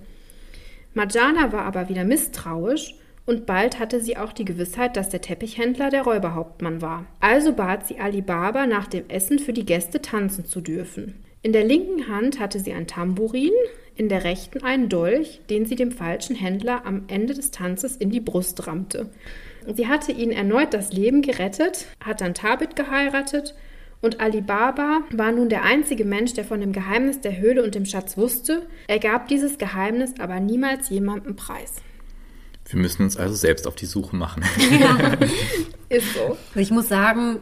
Marjana war aber wieder misstrauisch und bald hatte sie auch die Gewissheit, dass der Teppichhändler der Räuberhauptmann war. Also bat sie Alibaba nach dem Essen für die Gäste tanzen zu dürfen. In der linken Hand hatte sie ein Tambourin, in der rechten einen Dolch, den sie dem falschen Händler am Ende des Tanzes in die Brust rammte. Sie hatte ihnen erneut das Leben gerettet, hat dann Tabit geheiratet und Alibaba war nun der einzige Mensch, der von dem Geheimnis der Höhle und dem Schatz wusste. Er gab dieses Geheimnis aber niemals jemandem preis. Wir müssen uns also selbst auf die Suche machen. Ist so. Also ich muss sagen,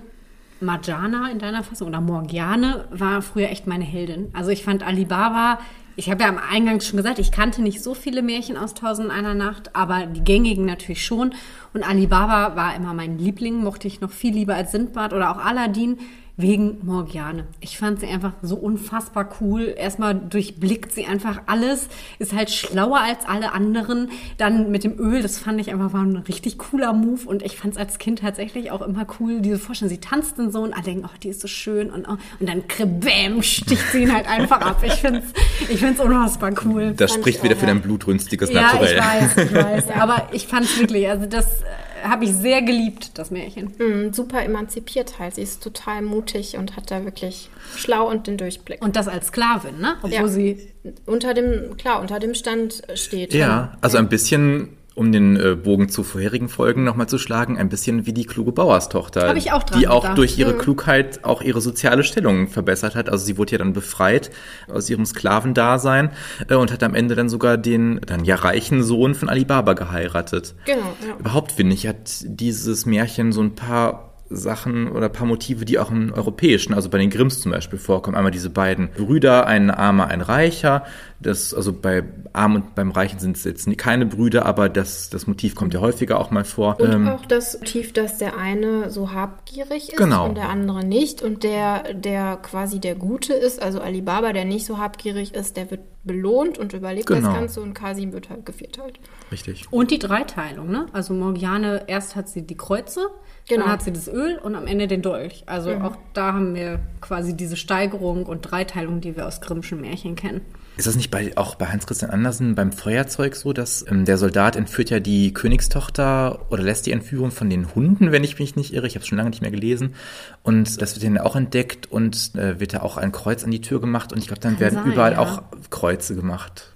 Marjana in deiner Fassung oder Morgiane war früher echt meine Heldin. Also ich fand Alibaba, ich habe ja am Eingang schon gesagt, ich kannte nicht so viele Märchen aus Tausend einer Nacht, aber die gängigen natürlich schon. Und Alibaba war immer mein Liebling, mochte ich noch viel lieber als Sindbad oder auch Aladdin wegen Morgiane. Ich fand sie einfach so unfassbar cool. Erstmal durchblickt sie einfach alles, ist halt schlauer als alle anderen. Dann mit dem Öl, das fand ich einfach war ein richtig cooler Move und ich fand es als Kind tatsächlich auch immer cool, diese Vorstellung. Sie tanzt dann so und alle denken, oh, die ist so schön und, oh, und dann bäm, sticht sie ihn halt einfach ab. Ich finde es ich find's unfassbar cool. Das Fand spricht ich wieder auch, für ja. dein blutrünstiges Ja, Naturell. ich weiß, ich weiß. Aber ich fand es wirklich, also das äh, habe ich sehr geliebt, das Märchen. Mhm, super emanzipiert halt. Sie ist total mutig und hat da wirklich schlau und den Durchblick. Und das als Sklavin, ne? Obwohl ja. sie unter dem, klar, unter dem Stand steht. Ja, also ein bisschen um den äh, Bogen zu vorherigen Folgen nochmal zu schlagen, ein bisschen wie die kluge Bauerstochter, Hab ich auch dran die auch gedacht. durch ihre Mhm. Klugheit auch ihre soziale Stellung verbessert hat. Also sie wurde ja dann befreit aus ihrem Sklavendasein äh, und hat am Ende dann sogar den dann ja reichen Sohn von Alibaba geheiratet. Genau, ja. Überhaupt finde ich, hat dieses Märchen so ein paar Sachen oder ein paar Motive, die auch im Europäischen, also bei den Grimms zum Beispiel vorkommen. Einmal diese beiden Brüder, ein Armer, ein Reicher. Das, also bei Arm und beim Reichen sind es jetzt keine Brüder, aber das, das Motiv kommt ja häufiger auch mal vor. Und Ähm, auch das Motiv, dass der eine so habgierig ist Genau. und der andere nicht. Und der, der quasi der Gute ist, also Alibaba, der nicht so habgierig ist, der wird belohnt und überlebt Genau. das Ganze und Kasim wird halt gevierteilt. richtig. Und die Dreiteilung, ne? Also Morgiane, erst hat sie die Kreuze, Genau. dann hat sie das Öl und am Ende den Dolch. Also Mhm. auch da haben wir quasi diese Steigerung und Dreiteilung, die wir aus Grimmschen Märchen kennen. Ist das nicht bei, auch bei Hans Christian Andersen beim Feuerzeug so, dass ähm, der Soldat entführt ja die Königstochter oder lässt die Entführung von den Hunden, wenn ich mich nicht irre? Ich habe schon lange nicht mehr gelesen. Und das wird dann auch entdeckt und äh, wird da auch ein Kreuz an die Tür gemacht und ich glaube, dann werden sein, überall ja. auch Kreuze gemacht.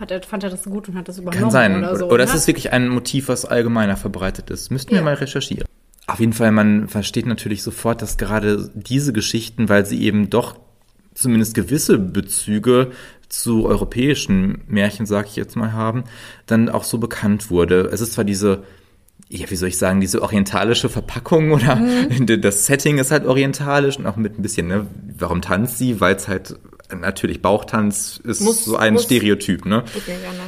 Hat er, fand er das gut und hat das übernommen Kann sein. oder so. oder es ne? ist wirklich ein Motiv, was allgemeiner verbreitet ist. Müssten wir Ja. mal recherchieren. Auf jeden Fall, man versteht natürlich sofort, dass gerade diese Geschichten, weil sie eben doch zumindest gewisse Bezüge zu europäischen Märchen, sag ich jetzt mal, haben, dann auch so bekannt wurde. Es ist zwar diese ja, wie soll ich sagen, diese orientalische Verpackung oder das Setting ist halt orientalisch und auch mit ein bisschen, ne, warum tanzt sie? Weil es halt natürlich Bauchtanz ist Muss- so ein muss. Stereotyp, ne?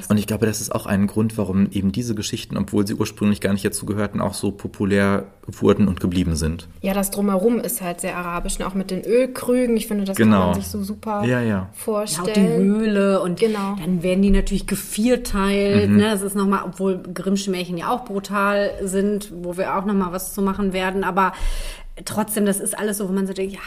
Und ich glaube, das ist auch ein Grund, warum eben diese Geschichten, obwohl sie ursprünglich gar nicht dazu gehörten, auch so populär wurden und geblieben sind. Ja, das Drumherum ist halt sehr arabisch, ne? auch mit den Ölkrügen. Ich finde, das Genau. kann man sich so super Ja, ja. Ja, vorstellen. auch die Höhle und Genau. dann werden die natürlich gevierteilt. Mhm. Ne? Das ist nochmal, obwohl Grimmsche Märchen ja auch brutal sind, wo wir auch nochmal was zu machen werden, aber trotzdem, das ist alles so, wo man so denkt, ja,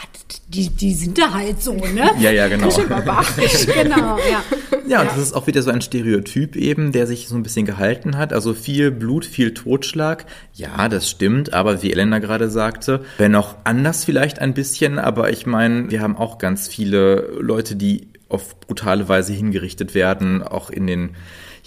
die, die sind da halt so, ne? Ja, ja, genau. Barbarisch, genau, ja. Ja, und das ist auch wieder so ein Stereotyp eben, der sich so ein bisschen gehalten hat. Also viel Blut, viel Totschlag. Ja, das stimmt, aber wie Elena gerade sagte, wenn auch anders vielleicht ein bisschen, aber ich meine, wir haben auch ganz viele Leute, die auf brutale Weise hingerichtet werden, auch in den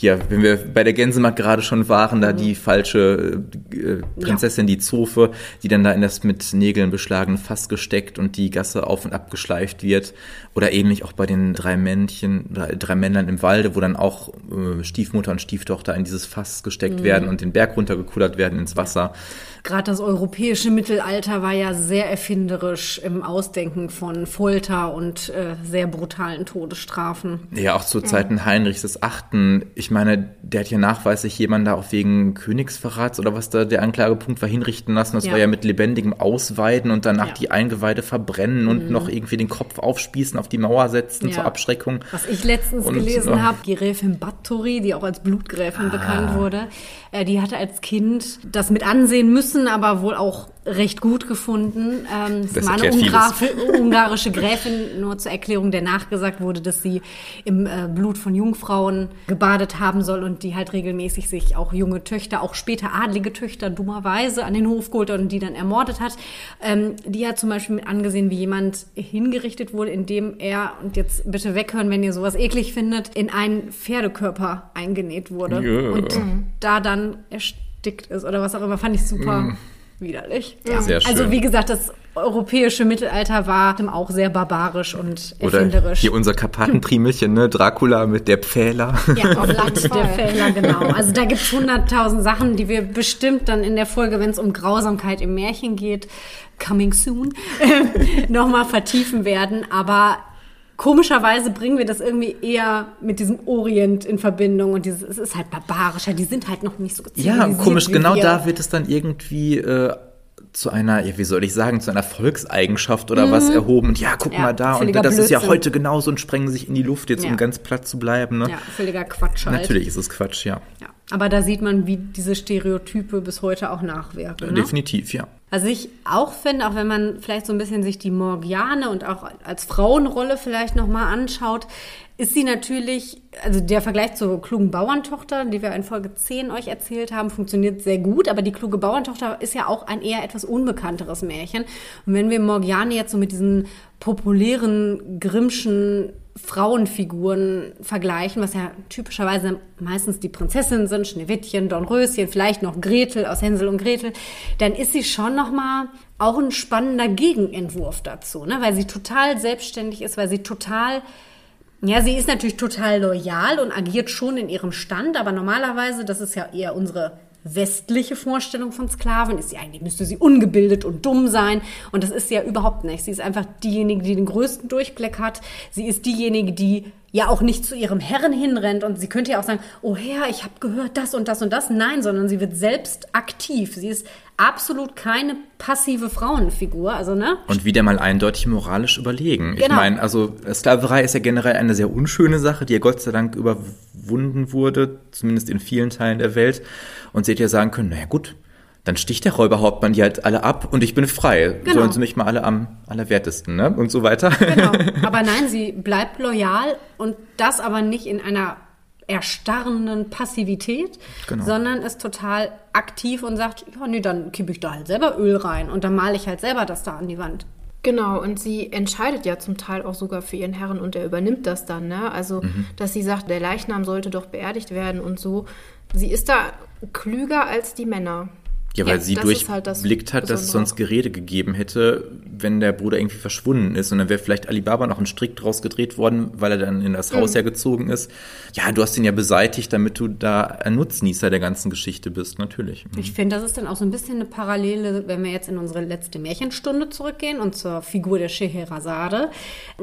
hier, wenn wir bei der Gänsemarkt gerade schon waren, da die falsche äh, Prinzessin, die Zofe, die dann da in das mit Nägeln beschlagene Fass gesteckt und die Gasse auf und ab geschleift wird. Oder ähnlich auch bei den drei Männchen, drei, drei Männlein im Walde, wo dann auch äh, Stiefmutter und Stieftochter in dieses Fass gesteckt werden und den Berg runtergekullert werden ins Wasser. Gerade das europäische Mittelalter war ja sehr erfinderisch im Ausdenken von Folter und äh, sehr brutalen Todesstrafen. Ja, auch zu Zeiten Heinrichs des Achten. Ich meine, der hat ja nachweislich jemanden da auch wegen Königsverrats oder was da der Anklagepunkt war hinrichten lassen. Das Ja. war ja mit lebendigem Ausweiden und danach Ja. Mhm. die Eingeweide verbrennen und noch irgendwie den Kopf aufspießen, auf die Mauer setzen Ja. zur Abschreckung. Was ich letztens Und, gelesen ja. habe, die Gräfin Bathory, die auch als Blutgräfin Ah. bekannt wurde, äh, die hatte als Kind das mit ansehen müssen, aber wohl auch recht gut gefunden. Ähm, Das war eine Ungraf- ungarische Gräfin, nur zur Erklärung, der nachgesagt wurde, dass sie im äh, Blut von Jungfrauen gebadet haben soll und die halt regelmäßig sich auch junge Töchter, auch später adlige Töchter dummerweise an den Hof geholt hat und die dann ermordet hat. Ähm, die hat zum Beispiel mit angesehen, wie jemand hingerichtet wurde, indem er, und jetzt bitte weghören, wenn ihr sowas eklig findet, in einen Pferdekörper eingenäht wurde Ja. und da dann erstickt ist oder was auch immer, fand ich super widerlich. Ja. Sehr schön. Also wie gesagt, das europäische Mittelalter war auch sehr barbarisch und Oder erfinderisch. hier unser Karpatenprimelchen, ne? Dracula mit der Pfähler. Ja, auf Land der Fäller, genau. Also da gibt's hunderttausend Sachen, die wir bestimmt dann in der Folge, wenn es um Grausamkeit im Märchen geht, coming soon, nochmal vertiefen werden. Aber komischerweise bringen wir das irgendwie eher mit diesem Orient in Verbindung und dieses, es ist halt barbarischer, die sind halt noch nicht so Ja, komisch, genau wir. da wird es dann irgendwie äh, zu einer, ja, wie soll ich sagen, zu einer Volkseigenschaft oder was erhoben. Und ja, guck Mhm. Ja, mal da, und das ist ja Blödsinn. heute genauso und sprengen sich in die Luft, jetzt Ja. um ganz platt zu bleiben. Ne? Ja, völliger Quatsch halt. Natürlich ist es Quatsch, ja. Ja. Aber da sieht man, wie diese Stereotype bis heute auch nachwirken. Ne? Definitiv, ja. Was ich auch finde, auch wenn man vielleicht so ein bisschen sich die Morgiane und auch als Frauenrolle vielleicht nochmal anschaut, ist sie natürlich, also der Vergleich zur klugen Bauerntochter, die wir in Folge 10 euch erzählt haben, funktioniert sehr gut, aber die kluge Bauerntochter ist ja auch ein eher etwas unbekannteres Märchen. Und wenn wir Morgiane jetzt so mit diesen populären Grimmschen Frauenfiguren vergleichen, was ja typischerweise meistens die Prinzessinnen sind, Schneewittchen, Dornröschen, vielleicht noch Gretel aus Hänsel und Gretel, dann ist sie schon noch mal auch ein spannender Gegenentwurf dazu, ne? weil sie total selbstständig ist, weil sie total ja, sie ist natürlich total loyal und agiert schon in ihrem Stand, aber normalerweise, das ist ja eher unsere westliche Vorstellung von Sklaven ist sie eigentlich, müsste sie ungebildet und dumm sein. Und das ist sie ja überhaupt nicht. Sie ist einfach diejenige, die den größten Durchblick hat. Sie ist diejenige, die ja auch nicht zu ihrem Herren hinrennt und sie könnte ja auch sagen, oh Herr, ich habe gehört das und das und das. Nein, sondern sie wird selbst aktiv. Sie ist absolut keine passive Frauenfigur, also ne? Und wieder mal eindeutig moralisch überlegen. Genau. Ich meine, also Sklaverei ist ja generell eine sehr unschöne Sache, die ja Gott sei Dank überwunden wurde, zumindest in vielen Teilen der Welt. Und sie hätte ja sagen können, naja gut, dann sticht der Räuberhauptmann die halt alle ab und ich bin frei. Genau. Sollen sie mich mal alle am allerwertesten, ne? Und so weiter. Genau. Aber nein, sie bleibt loyal und das aber nicht in einer erstarrenden Passivität, Genau. sondern ist total aktiv und sagt, ja, nee, dann kippe ich da halt selber Öl rein und dann male ich halt selber das da an die Wand. Genau, und sie entscheidet ja zum Teil auch sogar für ihren Herren und er übernimmt das dann, ne? Also, dass sie sagt, der Leichnam sollte doch beerdigt werden und so. Sie ist da klüger als die Männer. Ja, weil Ja, sie ist halt das durchblickt hat, dass es sonst Gerede gegeben hätte, wenn der Bruder irgendwie verschwunden ist. Und dann wäre vielleicht Alibaba noch ein Strick draus gedreht worden, weil er dann in das Mhm. Haus ja gezogen ist. Ja, du hast ihn ja beseitigt, damit du da ein Nutznießer der ganzen Geschichte bist, natürlich. Mhm. Ich finde, das ist dann auch so ein bisschen eine Parallele, wenn wir jetzt in unsere letzte Märchenstunde zurückgehen und zur Figur der Scheherazade.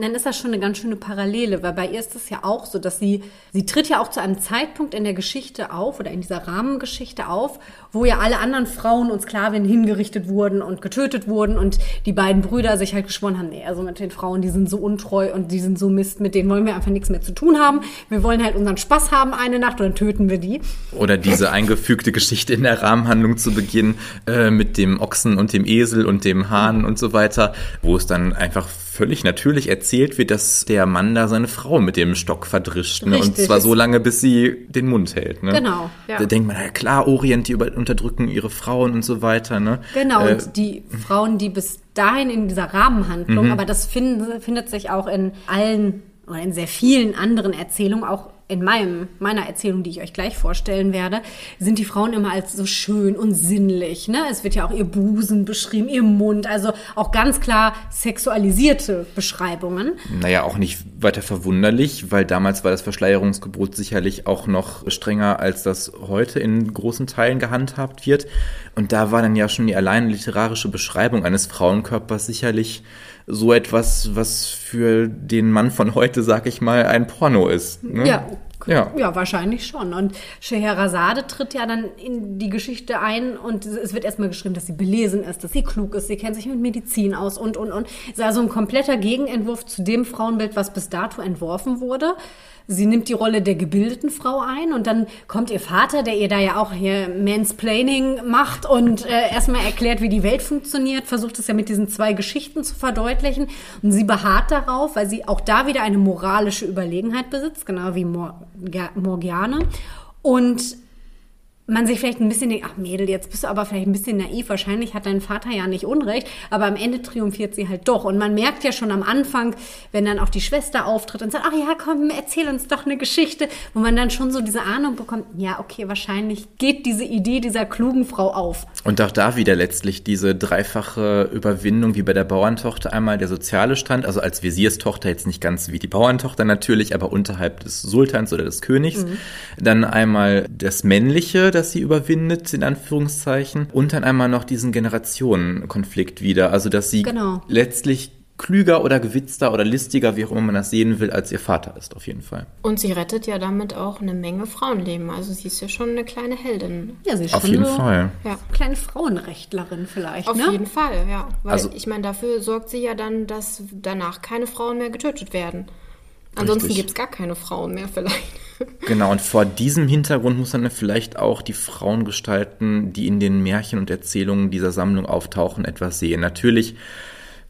Dann ist das schon eine ganz schöne Parallele, weil bei ihr ist es ja auch so, dass sie, sie tritt ja auch zu einem Zeitpunkt in der Geschichte auf oder in dieser Rahmengeschichte auf, wo ja alle anderen Frauen und Sklavinnen hingerichtet wurden und getötet wurden und die beiden Brüder sich halt geschworen haben, nee, also mit den Frauen, die sind so untreu und die sind so Mist, mit denen wollen wir einfach nichts mehr zu tun haben. Wir wollen halt unseren Spaß haben eine Nacht und dann töten wir die. Oder diese eingefügte Geschichte in der Rahmenhandlung zu Beginn äh, mit dem Ochsen und dem Esel und dem Hahn und so weiter, wo es dann einfach völlig natürlich erzählt wird, dass der Mann da seine Frau mit dem Stock verdrischt. Ne? Und zwar so lange, bis sie den Mund hält. Ne? Genau, ja. Da denkt man, ja klar, Orient, die über- unterdrücken ihre Frauen und so weiter. Ne? Genau, Äh, und die Frauen, die bis dahin in dieser Rahmenhandlung, Mhm. aber das find, findet sich auch in allen oder in sehr vielen anderen Erzählungen, auch in meinem, meiner Erzählung, die ich euch gleich vorstellen werde, sind die Frauen immer als so schön und sinnlich. Ne? Es wird ja auch ihr Busen beschrieben, ihr Mund, also auch ganz klar sexualisierte Beschreibungen. Naja, auch nicht weiter verwunderlich, weil damals war das Verschleierungsgebot sicherlich auch noch strenger, als das heute in großen Teilen gehandhabt wird. Und da war dann ja schon die allein literarische Beschreibung eines Frauenkörpers sicherlich so etwas, was für den Mann von heute, sag ich mal, ein Porno ist. Ne? Ja. Ja. Ja, wahrscheinlich schon. Und Scheherazade tritt ja dann in die Geschichte ein und es wird erstmal geschrieben, dass sie belesen ist, dass sie klug ist, sie kennt sich mit Medizin aus und, und, und. Ist also ein kompletter Gegenentwurf zu dem Frauenbild, was bis dato entworfen wurde. Sie nimmt die Rolle der gebildeten Frau ein und dann kommt ihr Vater, der ihr da ja auch hier Mansplaining macht und äh, erstmal erklärt, wie die Welt funktioniert, versucht es ja mit diesen zwei Geschichten zu verdeutlichen. Und sie beharrt darauf, weil sie auch da wieder eine moralische Überlegenheit besitzt, genau wie Mor Morgiane. Und man sich vielleicht ein bisschen denkt, ach Mädel, jetzt bist du aber vielleicht ein bisschen naiv, wahrscheinlich hat dein Vater ja nicht Unrecht, aber am Ende triumphiert sie halt doch. Und man merkt ja schon am Anfang, wenn dann auch die Schwester auftritt und sagt, ach ja, komm, erzähl uns doch eine Geschichte, wo man dann schon so diese Ahnung bekommt, ja, okay, wahrscheinlich geht diese Idee dieser klugen Frau auf. Und auch da wieder letztlich diese dreifache Überwindung, wie bei der Bauerntochter einmal der soziale Stand, also als Visierstochter jetzt nicht ganz wie die Bauerntochter natürlich, aber unterhalb des Sultans oder des Königs. Dann einmal das Männliche, das sie überwindet, in Anführungszeichen. Und dann einmal noch diesen Generationenkonflikt wieder, also dass sie Genau. letztlich klüger oder gewitzter oder listiger, wie auch immer man das sehen will, als ihr Vater ist, auf jeden Fall. Und sie rettet ja damit auch eine Menge Frauenleben. Also sie ist ja schon eine kleine Heldin. Ja, sie ist Auf schon jeden so Fall. Ja. kleine Frauenrechtlerin vielleicht, Auf ne? jeden Fall, ja. Weil Also- ich meine, dafür sorgt sie ja dann, dass danach keine Frauen mehr getötet werden. Ansonsten gibt es gar keine Frauen mehr vielleicht. Genau, und vor diesem Hintergrund muss man vielleicht auch die Frauen gestalten, die in den Märchen und Erzählungen dieser Sammlung auftauchen, etwas sehen. Natürlich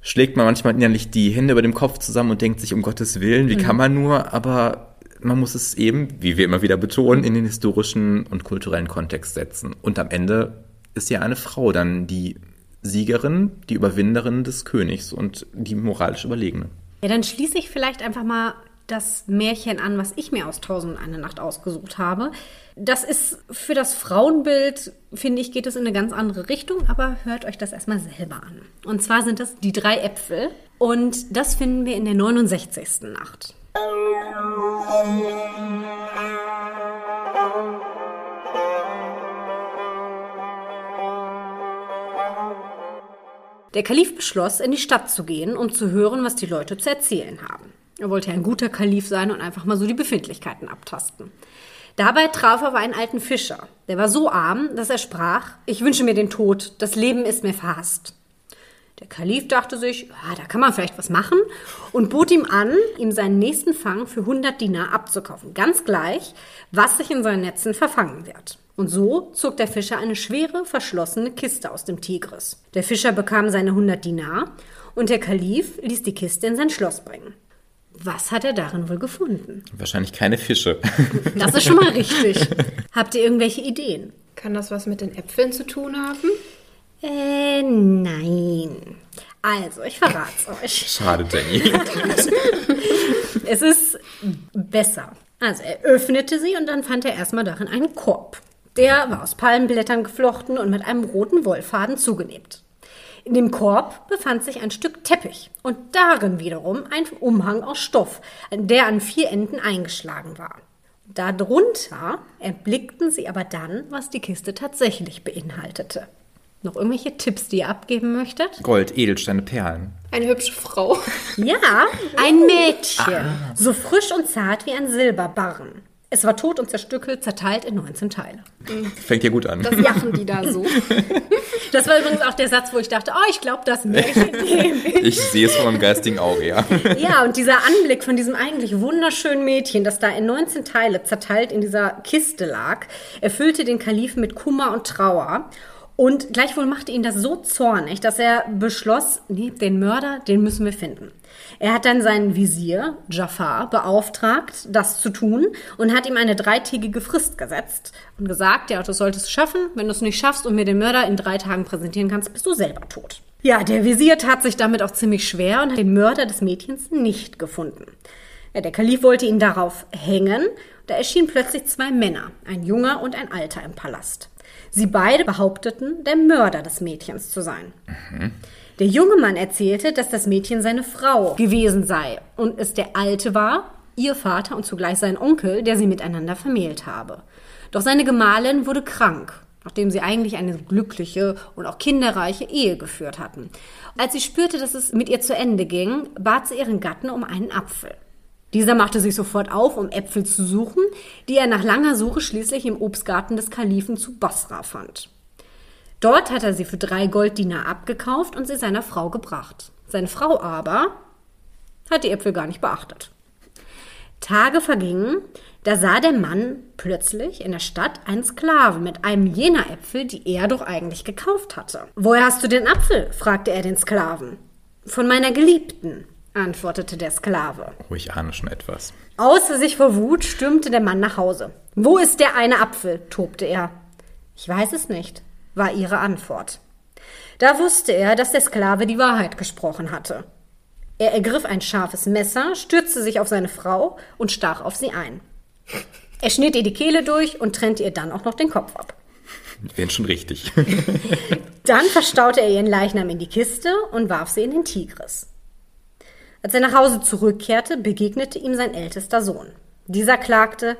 schlägt man manchmal innerlich die Hände über dem Kopf zusammen und denkt sich, um Gottes Willen, wie kann man nur? Aber man muss es eben, wie wir immer wieder betonen, in den historischen und kulturellen Kontext setzen. Und am Ende ist ja eine Frau dann die Siegerin, die Überwinderin des Königs und die moralisch Überlegene. Ja, dann schließe ich vielleicht einfach mal das Märchen an, was ich mir aus Tausend und eine Nacht ausgesucht habe. Das ist für das Frauenbild, finde ich, geht es in eine ganz andere Richtung, aber hört euch das erstmal selber an. Und zwar sind das die drei Äpfel und das finden wir in der 69. Nacht. Der Kalif beschloss, in die Stadt zu gehen, um zu hören, was die Leute zu erzählen haben. Er wollte ein guter Kalif sein und einfach mal so die Befindlichkeiten abtasten. Dabei traf er aber einen alten Fischer. Der war so arm, dass er sprach, ich wünsche mir den Tod, das Leben ist mir verhasst. Der Kalif dachte sich, ja, da kann man vielleicht was machen und bot ihm an, ihm seinen nächsten Fang für 100 Dinar abzukaufen. Ganz gleich, was sich in seinen Netzen verfangen wird. Und so zog der Fischer eine schwere, verschlossene Kiste aus dem Tigris. Der Fischer bekam seine 100 Dinar und der Kalif ließ die Kiste in sein Schloss bringen. Was hat er darin wohl gefunden? Wahrscheinlich keine Fische. Das ist schon mal richtig. Habt ihr irgendwelche Ideen? Kann das was mit den Äpfeln zu tun haben? Äh, nein. Also, ich verrat's euch. Schade, Jenny. Es ist besser. Also, er öffnete sie und dann fand er erstmal darin einen Korb. Der war aus Palmenblättern geflochten und mit einem roten Wollfaden zugenäht. In dem Korb befand sich ein Stück Teppich und darin wiederum ein Umhang aus Stoff, der an vier Enden eingeschlagen war. Darunter erblickten sie aber dann, was die Kiste tatsächlich beinhaltete. Noch irgendwelche Tipps, die ihr abgeben möchtet? Gold, Edelsteine, Perlen. Eine hübsche Frau. Ja, ein Mädchen. So frisch und zart wie ein Silberbarren. Es war tot und zerstückelt, zerteilt in 19 Teile. Fängt ja gut an. Das lachen die da so. Das war übrigens auch der Satz, wo ich dachte, oh, ich glaube, das Märchen ich. Ich sehe es vor meinem geistigen Auge, ja. Ja, und dieser Anblick von diesem eigentlich wunderschönen Mädchen, das da in 19 Teile zerteilt in dieser Kiste lag, erfüllte den Kalifen mit Kummer und Trauer. Und gleichwohl machte ihn das so zornig, dass er beschloss, nee, den Mörder, den müssen wir finden. Er hat dann seinen Visier, Jafar, beauftragt, das zu tun und hat ihm eine dreitägige Frist gesetzt und gesagt, ja, du solltest es schaffen. Wenn du es nicht schaffst und mir den Mörder in drei Tagen präsentieren kannst, bist du selber tot. Ja, der Visier tat sich damit auch ziemlich schwer und hat den Mörder des Mädchens nicht gefunden. Ja, der Kalif wollte ihn darauf hängen. Da erschienen plötzlich zwei Männer, ein junger und ein alter im Palast. Sie beide behaupteten, der Mörder des Mädchens zu sein. Der junge Mann erzählte, dass das Mädchen seine Frau gewesen sei und es der Alte war, ihr Vater und zugleich sein Onkel, der sie miteinander vermählt habe. Doch seine Gemahlin wurde krank, nachdem sie eigentlich eine glückliche und auch kinderreiche Ehe geführt hatten. Als sie spürte, dass es mit ihr zu Ende ging, bat sie ihren Gatten um einen Apfel. Dieser machte sich sofort auf, um Äpfel zu suchen, die er nach langer Suche schließlich im Obstgarten des Kalifen zu Basra fand. Dort hat er sie für drei Golddinar abgekauft und sie seiner Frau gebracht. Seine Frau aber hat die Äpfel gar nicht beachtet. Tage vergingen, da sah der Mann plötzlich in der Stadt einen Sklaven mit einem jener Äpfel, die er doch eigentlich gekauft hatte. Woher hast du den Apfel? fragte er den Sklaven. Von meiner Geliebten, antwortete der Sklave. Oh, ich ahne schon etwas. Außer sich vor Wut stürmte der Mann nach Hause. Wo ist der eine Apfel? tobte er. Ich weiß es nicht, war ihre Antwort. Da wusste er, dass der Sklave die Wahrheit gesprochen hatte. Er ergriff ein scharfes Messer, stürzte sich auf seine Frau und stach auf sie ein. Er schnitt ihr die Kehle durch und trennte ihr dann auch noch den Kopf ab. Wären schon richtig. Dann verstaute er ihren Leichnam in die Kiste und warf sie in den Tigris. Als er nach Hause zurückkehrte, begegnete ihm sein ältester Sohn. Dieser klagte,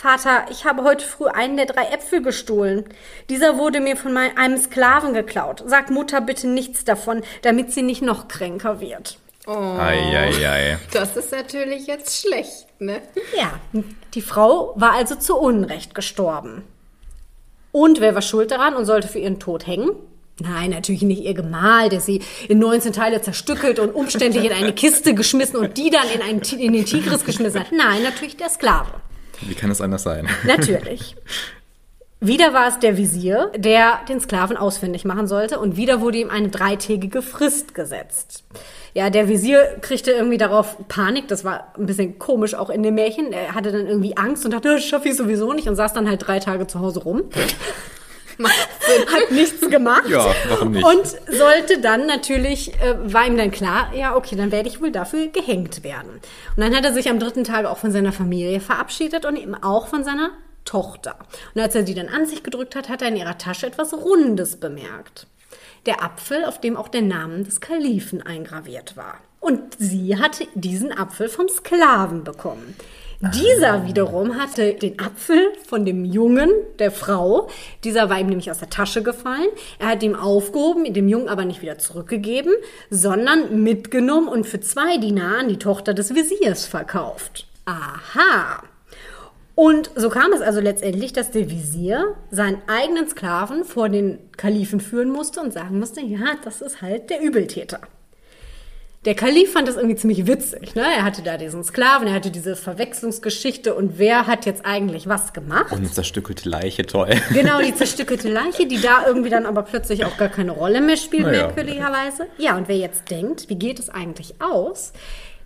Vater, ich habe heute früh einen der drei Äpfel gestohlen. Dieser wurde mir von einem Sklaven geklaut. Sag Mutter bitte nichts davon, damit sie nicht noch kränker wird. Eieiei. Das ist natürlich jetzt schlecht, ne? Ja, die Frau war also zu Unrecht gestorben. Und wer war schuld daran und sollte für ihren Tod hängen? Nein, natürlich nicht ihr Gemahl, der sie in 19 Teile zerstückelt und umständlich in eine Kiste geschmissen und die dann in, einen, in den Tigris geschmissen hat. Nein, natürlich der Sklave. Wie kann es anders sein? Natürlich. Wieder war es der Visier, der den Sklaven ausfindig machen sollte und wieder wurde ihm eine dreitägige Frist gesetzt. Ja, der Visier kriegte irgendwie darauf Panik, das war ein bisschen komisch auch in dem Märchen. Er hatte dann irgendwie Angst und dachte, das schaffe ich sowieso nicht und saß dann halt drei Tage zu Hause rum. Hat nichts gemacht. Ja, warum nicht? Und sollte dann natürlich, äh, war ihm dann klar, ja, okay, dann werde ich wohl dafür gehängt werden. Und dann hat er sich am dritten Tag auch von seiner Familie verabschiedet und eben auch von seiner Tochter. Und als er die dann an sich gedrückt hat, hat er in ihrer Tasche etwas Rundes bemerkt. Der Apfel, auf dem auch der Name des Kalifen eingraviert war. Und sie hatte diesen Apfel vom Sklaven bekommen. Dieser wiederum hatte den Apfel von dem Jungen, der Frau. Dieser war ihm nämlich aus der Tasche gefallen. Er hat ihn aufgehoben, dem Jungen aber nicht wieder zurückgegeben, sondern mitgenommen und für zwei Dinar an die Tochter des Visiers verkauft. Aha. Und so kam es also letztendlich, dass der Visier seinen eigenen Sklaven vor den Kalifen führen musste und sagen musste, ja, das ist halt der Übeltäter. Der Kalif fand das irgendwie ziemlich witzig. Ne? Er hatte da diesen Sklaven, er hatte diese Verwechslungsgeschichte und wer hat jetzt eigentlich was gemacht? Und eine zerstückelte Leiche, toll. Genau, die zerstückelte Leiche, die da irgendwie dann aber plötzlich auch gar keine Rolle mehr spielt, Naja. merkwürdigerweise. Ja, und wer jetzt denkt, wie geht es eigentlich aus?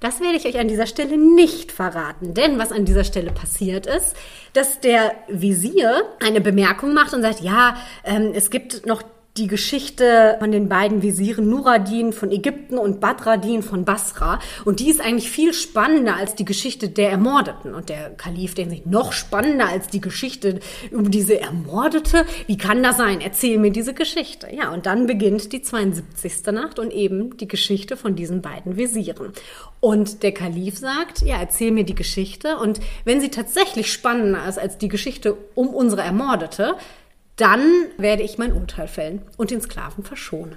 Das werde ich euch an dieser Stelle nicht verraten, denn was an dieser Stelle passiert ist, dass der Visier eine Bemerkung macht und sagt, ja, ähm, es gibt noch die Geschichte von den beiden Visieren Nuradin von Ägypten und Badradin von Basra. Und die ist eigentlich viel spannender als die Geschichte der Ermordeten. Und der Kalif denkt sich, noch spannender als die Geschichte über diese Ermordete? Wie kann das sein? Erzähl mir diese Geschichte. Ja, und dann beginnt die 72. Nacht und eben die Geschichte von diesen beiden Visieren. Und der Kalif sagt, ja, erzähl mir die Geschichte. Und wenn sie tatsächlich spannender ist als die Geschichte um unsere Ermordete, dann werde ich mein Urteil fällen und den Sklaven verschonen.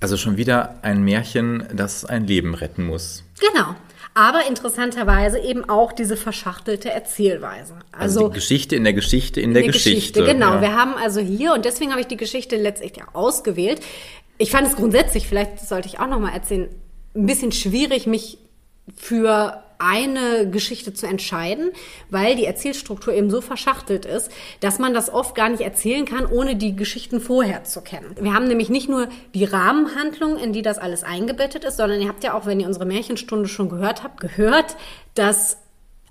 Also schon wieder ein Märchen, das ein Leben retten muss. Genau. Aber interessanterweise eben auch diese verschachtelte Erzählweise. Also, Also, die Geschichte in der Geschichte in der, eine Geschichte. Genau. Ja. Wir haben also hier, und deswegen habe ich die Geschichte letztlich ausgewählt. Ich fand es grundsätzlich, vielleicht sollte ich auch noch mal erzählen, ein bisschen schwierig, mich für eine Geschichte zu entscheiden, weil die Erzählstruktur eben so verschachtelt ist, dass man das oft gar nicht erzählen kann, ohne die Geschichten vorher zu kennen. Wir haben nämlich nicht nur die Rahmenhandlung, in die das alles eingebettet ist, sondern ihr habt ja auch, wenn ihr unsere Märchenstunde schon gehört habt, gehört, dass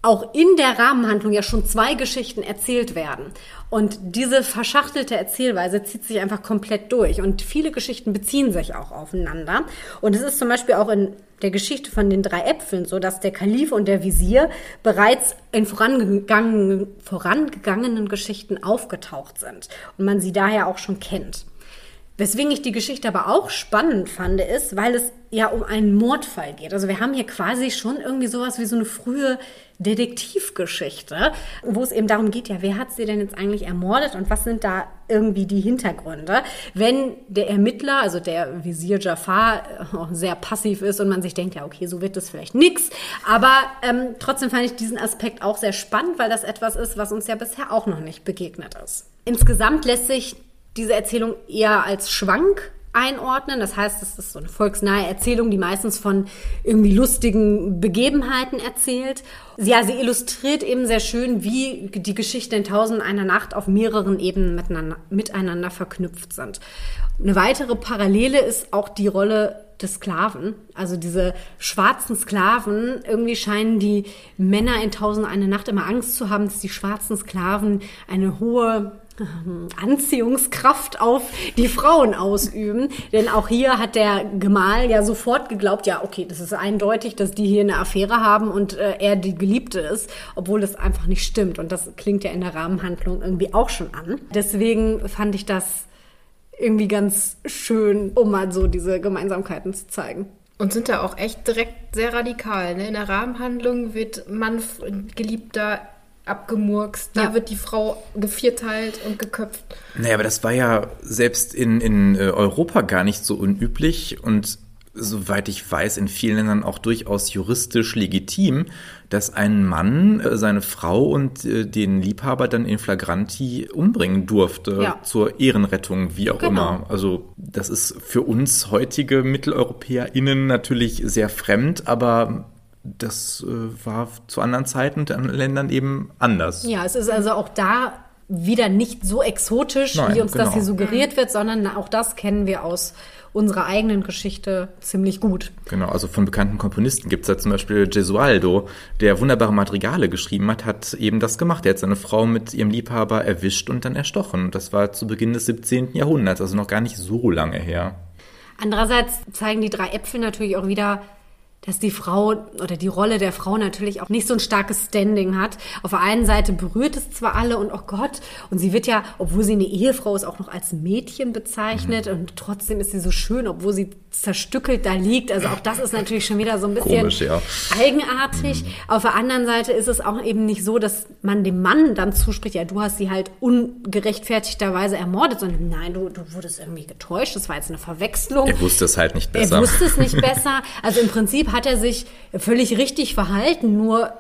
auch in der Rahmenhandlung ja schon zwei Geschichten erzählt werden. Und diese verschachtelte Erzählweise zieht sich einfach komplett durch. Und viele Geschichten beziehen sich auch aufeinander. Und es ist zum Beispiel auch in der Geschichte von den drei Äpfeln so, dass der Kalif und der Visier bereits in vorangegangenen, vorangegangenen Geschichten aufgetaucht sind. Und man sie daher auch schon kennt. Weswegen ich die Geschichte aber auch spannend fand, ist, weil es ja um einen Mordfall geht. Also wir haben hier quasi schon irgendwie sowas wie so eine frühe Detektivgeschichte, wo es eben darum geht, ja, wer hat sie denn jetzt eigentlich ermordet und was sind da irgendwie die Hintergründe? Wenn der Ermittler, also der Visier Jafar, äh, sehr passiv ist und man sich denkt, ja, okay, so wird das vielleicht nix. Aber ähm, trotzdem fand ich diesen Aspekt auch sehr spannend, weil das etwas ist, was uns ja bisher auch noch nicht begegnet ist. Insgesamt lässt sich diese Erzählung eher als Schwank einordnen. Das heißt, es ist so eine volksnahe Erzählung, die meistens von irgendwie lustigen Begebenheiten erzählt. Ja, sie illustriert eben sehr schön, wie die Geschichte in Tausend einer Nacht auf mehreren Ebenen miteinander, miteinander verknüpft sind. Eine weitere Parallele ist auch die Rolle des Sklaven, also diese schwarzen Sklaven. Irgendwie scheinen die Männer in Tausend eine Nacht immer Angst zu haben, dass die schwarzen Sklaven eine hohe Anziehungskraft auf die Frauen ausüben. Denn auch hier hat der Gemahl ja sofort geglaubt, ja, okay, das ist eindeutig, dass die hier eine Affäre haben und äh, er die Geliebte ist, obwohl das einfach nicht stimmt. Und das klingt ja in der Rahmenhandlung irgendwie auch schon an. Deswegen fand ich das irgendwie ganz schön, um mal so diese Gemeinsamkeiten zu zeigen. Und sind da auch echt direkt sehr radikal. Ne? In der Rahmenhandlung wird Mann, Geliebter abgemurkst, da Ja. wird die Frau gevierteilt und geköpft. Naja, aber das war ja selbst in, in äh, Europa gar nicht so unüblich und soweit ich weiß, in vielen Ländern auch durchaus juristisch legitim, dass ein Mann äh, seine Frau und äh, den Liebhaber dann in flagranti umbringen durfte Ja. zur Ehrenrettung, wie auch Genau. immer. Also das ist für uns heutige MitteleuropäerInnen natürlich sehr fremd, aber das äh, war zu anderen Zeiten und anderen Ländern eben anders. Ja, es ist also auch da wieder nicht so exotisch, Nein, wie uns das genau. hier suggeriert wird, sondern auch das kennen wir aus unserer eigenen Geschichte ziemlich gut. Genau, also von bekannten Komponisten gibt es da zum Beispiel Gesualdo, der wunderbare Madrigale geschrieben hat, hat eben das gemacht. Er hat seine Frau mit ihrem Liebhaber erwischt und dann erstochen. Und das war zu Beginn des 17. Jahrhunderts, also noch gar nicht so lange her. Andererseits zeigen die drei Äpfel natürlich auch wieder, dass die Frau oder die Rolle der Frau natürlich auch nicht so ein starkes Standing hat. Auf der einen Seite berührt es zwar alle und oh Gott, und sie wird ja, obwohl sie eine Ehefrau ist, auch noch als Mädchen bezeichnet und trotzdem ist sie so schön, obwohl sie zerstückelt da liegt. Also auch das ist natürlich schon wieder so ein bisschen Komisch, ja. eigenartig. Auf der anderen Seite ist es auch eben nicht so, dass man dem Mann dann zuspricht, ja, du hast sie halt ungerechtfertigterweise ermordet, sondern nein, du, du wurdest irgendwie getäuscht, das war jetzt eine Verwechslung. Er wusste es halt nicht besser. Er wusste es nicht besser. Also im Prinzip hat er sich völlig richtig verhalten, nur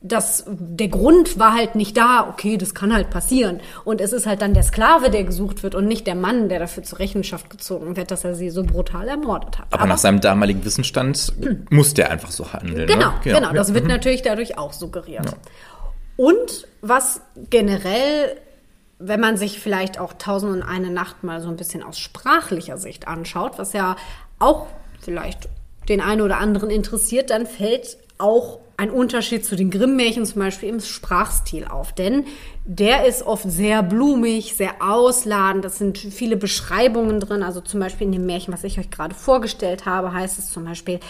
das, der Grund war halt nicht da, okay, das kann halt passieren. Und es ist halt dann der Sklave, der gesucht wird und nicht der Mann, der dafür zur Rechenschaft gezogen wird, dass er sie so brutal ermordet hat. Aber, nach seinem damaligen Wissensstand musste er einfach so handeln. Genau, ne? genau. Das ja. wird natürlich dadurch auch suggeriert. Und was generell, wenn man sich vielleicht auch Tausend und eine Nacht mal so ein bisschen aus sprachlicher Sicht anschaut, was ja auch vielleicht den einen oder anderen interessiert, dann fällt auch ein Unterschied zu den Grimm-Märchen zum Beispiel im Sprachstil auf. Denn der ist oft sehr blumig, sehr ausladend. Das sind viele Beschreibungen drin. Also zum Beispiel in dem Märchen, was ich euch gerade vorgestellt habe, heißt es zum Beispiel,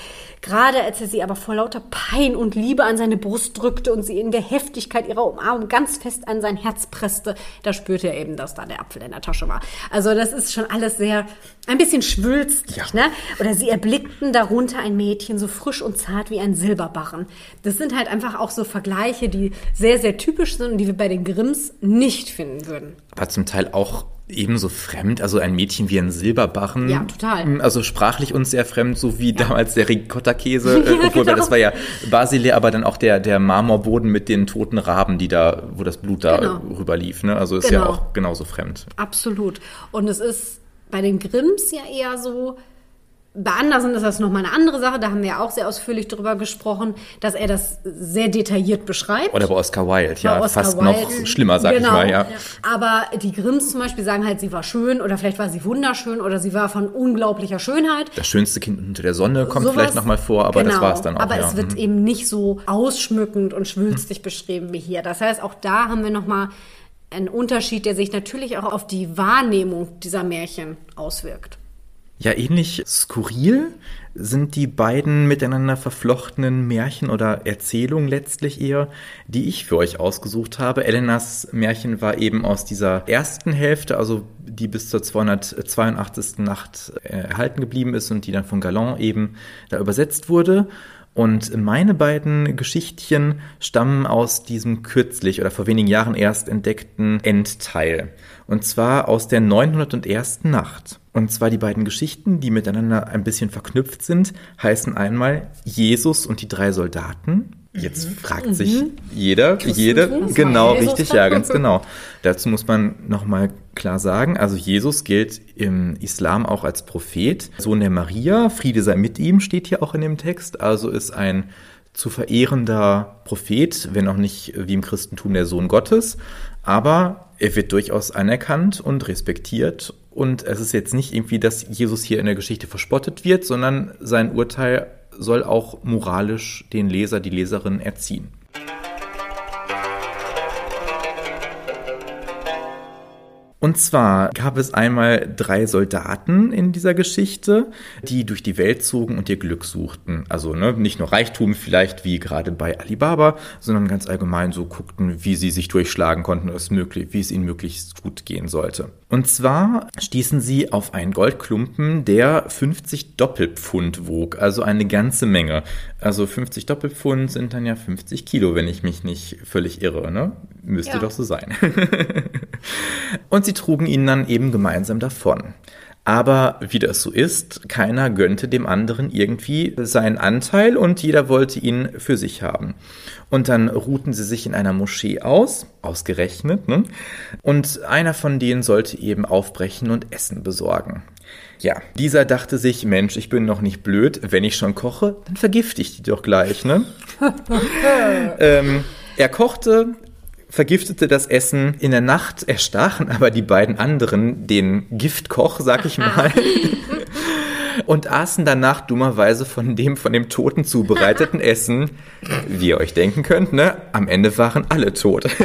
gerade als er sie aber vor lauter Pein und Liebe an seine Brust drückte und sie in der Heftigkeit ihrer Umarmung ganz fest an sein Herz presste, da spürte er eben, dass da der Apfel in der Tasche war. Also das ist schon alles sehr, ein bisschen schwülstig, Ja. ne? Oder sie erblickten darunter ein Mädchen so frisch und zart wie ein Silberbarren. Das sind halt einfach auch so Vergleiche, die sehr, sehr typisch sind und die wir bei den Grimms nicht finden würden. Aber zum Teil auch ebenso fremd, also ein Mädchen wie ein Silberbarren. Ja, total. Also sprachlich uns sehr fremd, so wie damals der Ricotta-Käse, äh, Ja, obwohl genau. das war ja Basile, aber dann auch der, der Marmorboden mit den toten Raben, die da, wo das Blut da Genau. rüberlief, ne? Also ist ja Genau. auch genauso fremd. Absolut. Und es ist bei den Grimms ja eher so, bei Andersen ist das nochmal eine andere Sache, da haben wir ja auch sehr ausführlich drüber gesprochen, dass er das sehr detailliert beschreibt. Oder bei Oscar Wilde, ja, Bei Oscar fast Wilde. noch schlimmer, sag genau. ich mal, ja. Aber die Grimms zum Beispiel sagen halt, sie war schön oder vielleicht war sie wunderschön oder sie war von unglaublicher Schönheit. Das schönste Kind unter der Sonne kommt Sowas- vielleicht nochmal vor, aber das Genau. war es dann auch. Aber ja. es wird Mhm. eben nicht so ausschmückend und schwülstig beschrieben wie hier. Das heißt, auch da haben wir nochmal einen Unterschied, der sich natürlich auch auf die Wahrnehmung dieser Märchen auswirkt. Ja, ähnlich skurril sind die beiden miteinander verflochtenen Märchen oder Erzählungen letztlich eher, die ich für euch ausgesucht habe. Elenas Märchen war eben aus dieser ersten Hälfte, also die bis zur 282. Nacht äh, erhalten geblieben ist und die dann von Galland eben da übersetzt wurde. Und meine beiden Geschichtchen stammen aus diesem kürzlich oder vor wenigen Jahren erst entdeckten Endteil. Und zwar aus der 901. Nacht. Und zwar die beiden Geschichten, die miteinander ein bisschen verknüpft sind, heißen einmal Jesus und die drei Soldaten. Jetzt fragt sich jeder, jede, genau, richtig, ja, ganz genau. Dazu muss man nochmal klar sagen, also Jesus gilt im Islam auch als Prophet, Sohn der Maria, Friede sei mit ihm, steht hier auch in dem Text, also ist ein zu verehrender Prophet, wenn auch nicht wie im Christentum der Sohn Gottes, aber er wird durchaus anerkannt und respektiert und es ist jetzt nicht irgendwie, dass Jesus hier in der Geschichte verspottet wird, sondern sein Urteil soll auch moralisch den Leser, die Leserin erziehen. Und zwar gab es einmal drei Soldaten in dieser Geschichte, die durch die Welt zogen und ihr Glück suchten. Also ne, nicht nur Reichtum vielleicht wie gerade bei Alibaba, sondern ganz allgemein so guckten, wie sie sich durchschlagen konnten, wie es ihnen möglichst gut gehen sollte. Und zwar stießen sie auf einen Goldklumpen, der 50 Doppelpfund wog, also eine ganze Menge. Also 50 Doppelpfund sind dann ja 50 Kilo, wenn ich mich nicht völlig irre, ne? Müsste Ja. doch so sein. Und sie trugen ihn dann eben gemeinsam davon. Aber wie das so ist, keiner gönnte dem anderen irgendwie seinen Anteil und jeder wollte ihn für sich haben. Und dann ruhten sie sich in einer Moschee aus, ausgerechnet, ne? und einer von denen sollte eben aufbrechen und Essen besorgen. Ja, dieser dachte sich, Mensch, ich bin noch nicht blöd, wenn ich schon koche, dann vergifte ich die doch gleich, ne? ähm, er kochte, vergiftete das Essen. In der Nacht erstachen aber die beiden anderen den Giftkoch, sag ich mal. und aßen danach dummerweise von dem von dem Toten zubereiteten Essen. Wie ihr euch denken könnt, ne? Am Ende waren alle tot.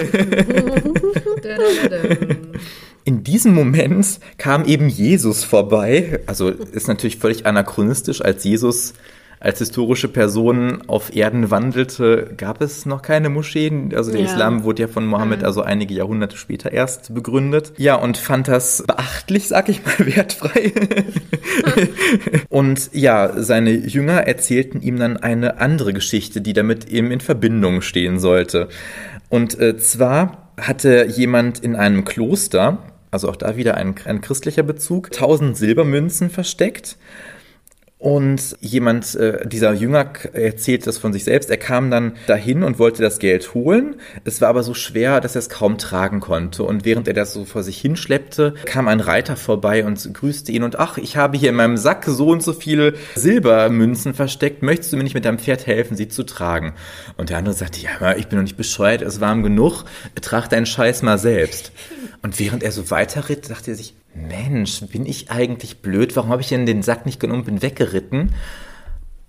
In diesem Moment kam eben Jesus vorbei. Also ist natürlich völlig anachronistisch, als Jesus als historische Person auf Erden wandelte, gab es noch keine Moscheen. Also der ja. Islam wurde ja von Mohammed mhm. also einige Jahrhunderte später erst begründet. Ja, und fand das beachtlich, sag ich mal, wertfrei. und ja, seine Jünger erzählten ihm dann eine andere Geschichte, die damit eben in Verbindung stehen sollte. Und äh, zwar hatte jemand in einem Kloster, also auch da wieder ein, ein christlicher Bezug, tausend Silbermünzen versteckt und jemand, äh, dieser Jünger erzählt das von sich selbst. Er kam dann dahin und wollte das Geld holen. Es war aber so schwer, dass er es kaum tragen konnte. Und während er das so vor sich hinschleppte, kam ein Reiter vorbei und grüßte ihn. Und ach, ich habe hier in meinem Sack so und so viele Silbermünzen versteckt. Möchtest du mir nicht mit deinem Pferd helfen, sie zu tragen? Und der andere sagte, ja, ich bin noch nicht bescheuert, es warm genug. Trag deinen Scheiß mal selbst. Und während er so weiterritt, dachte er sich, Mensch, bin ich eigentlich blöd? Warum habe ich denn den Sack nicht genommen und bin weggeritten?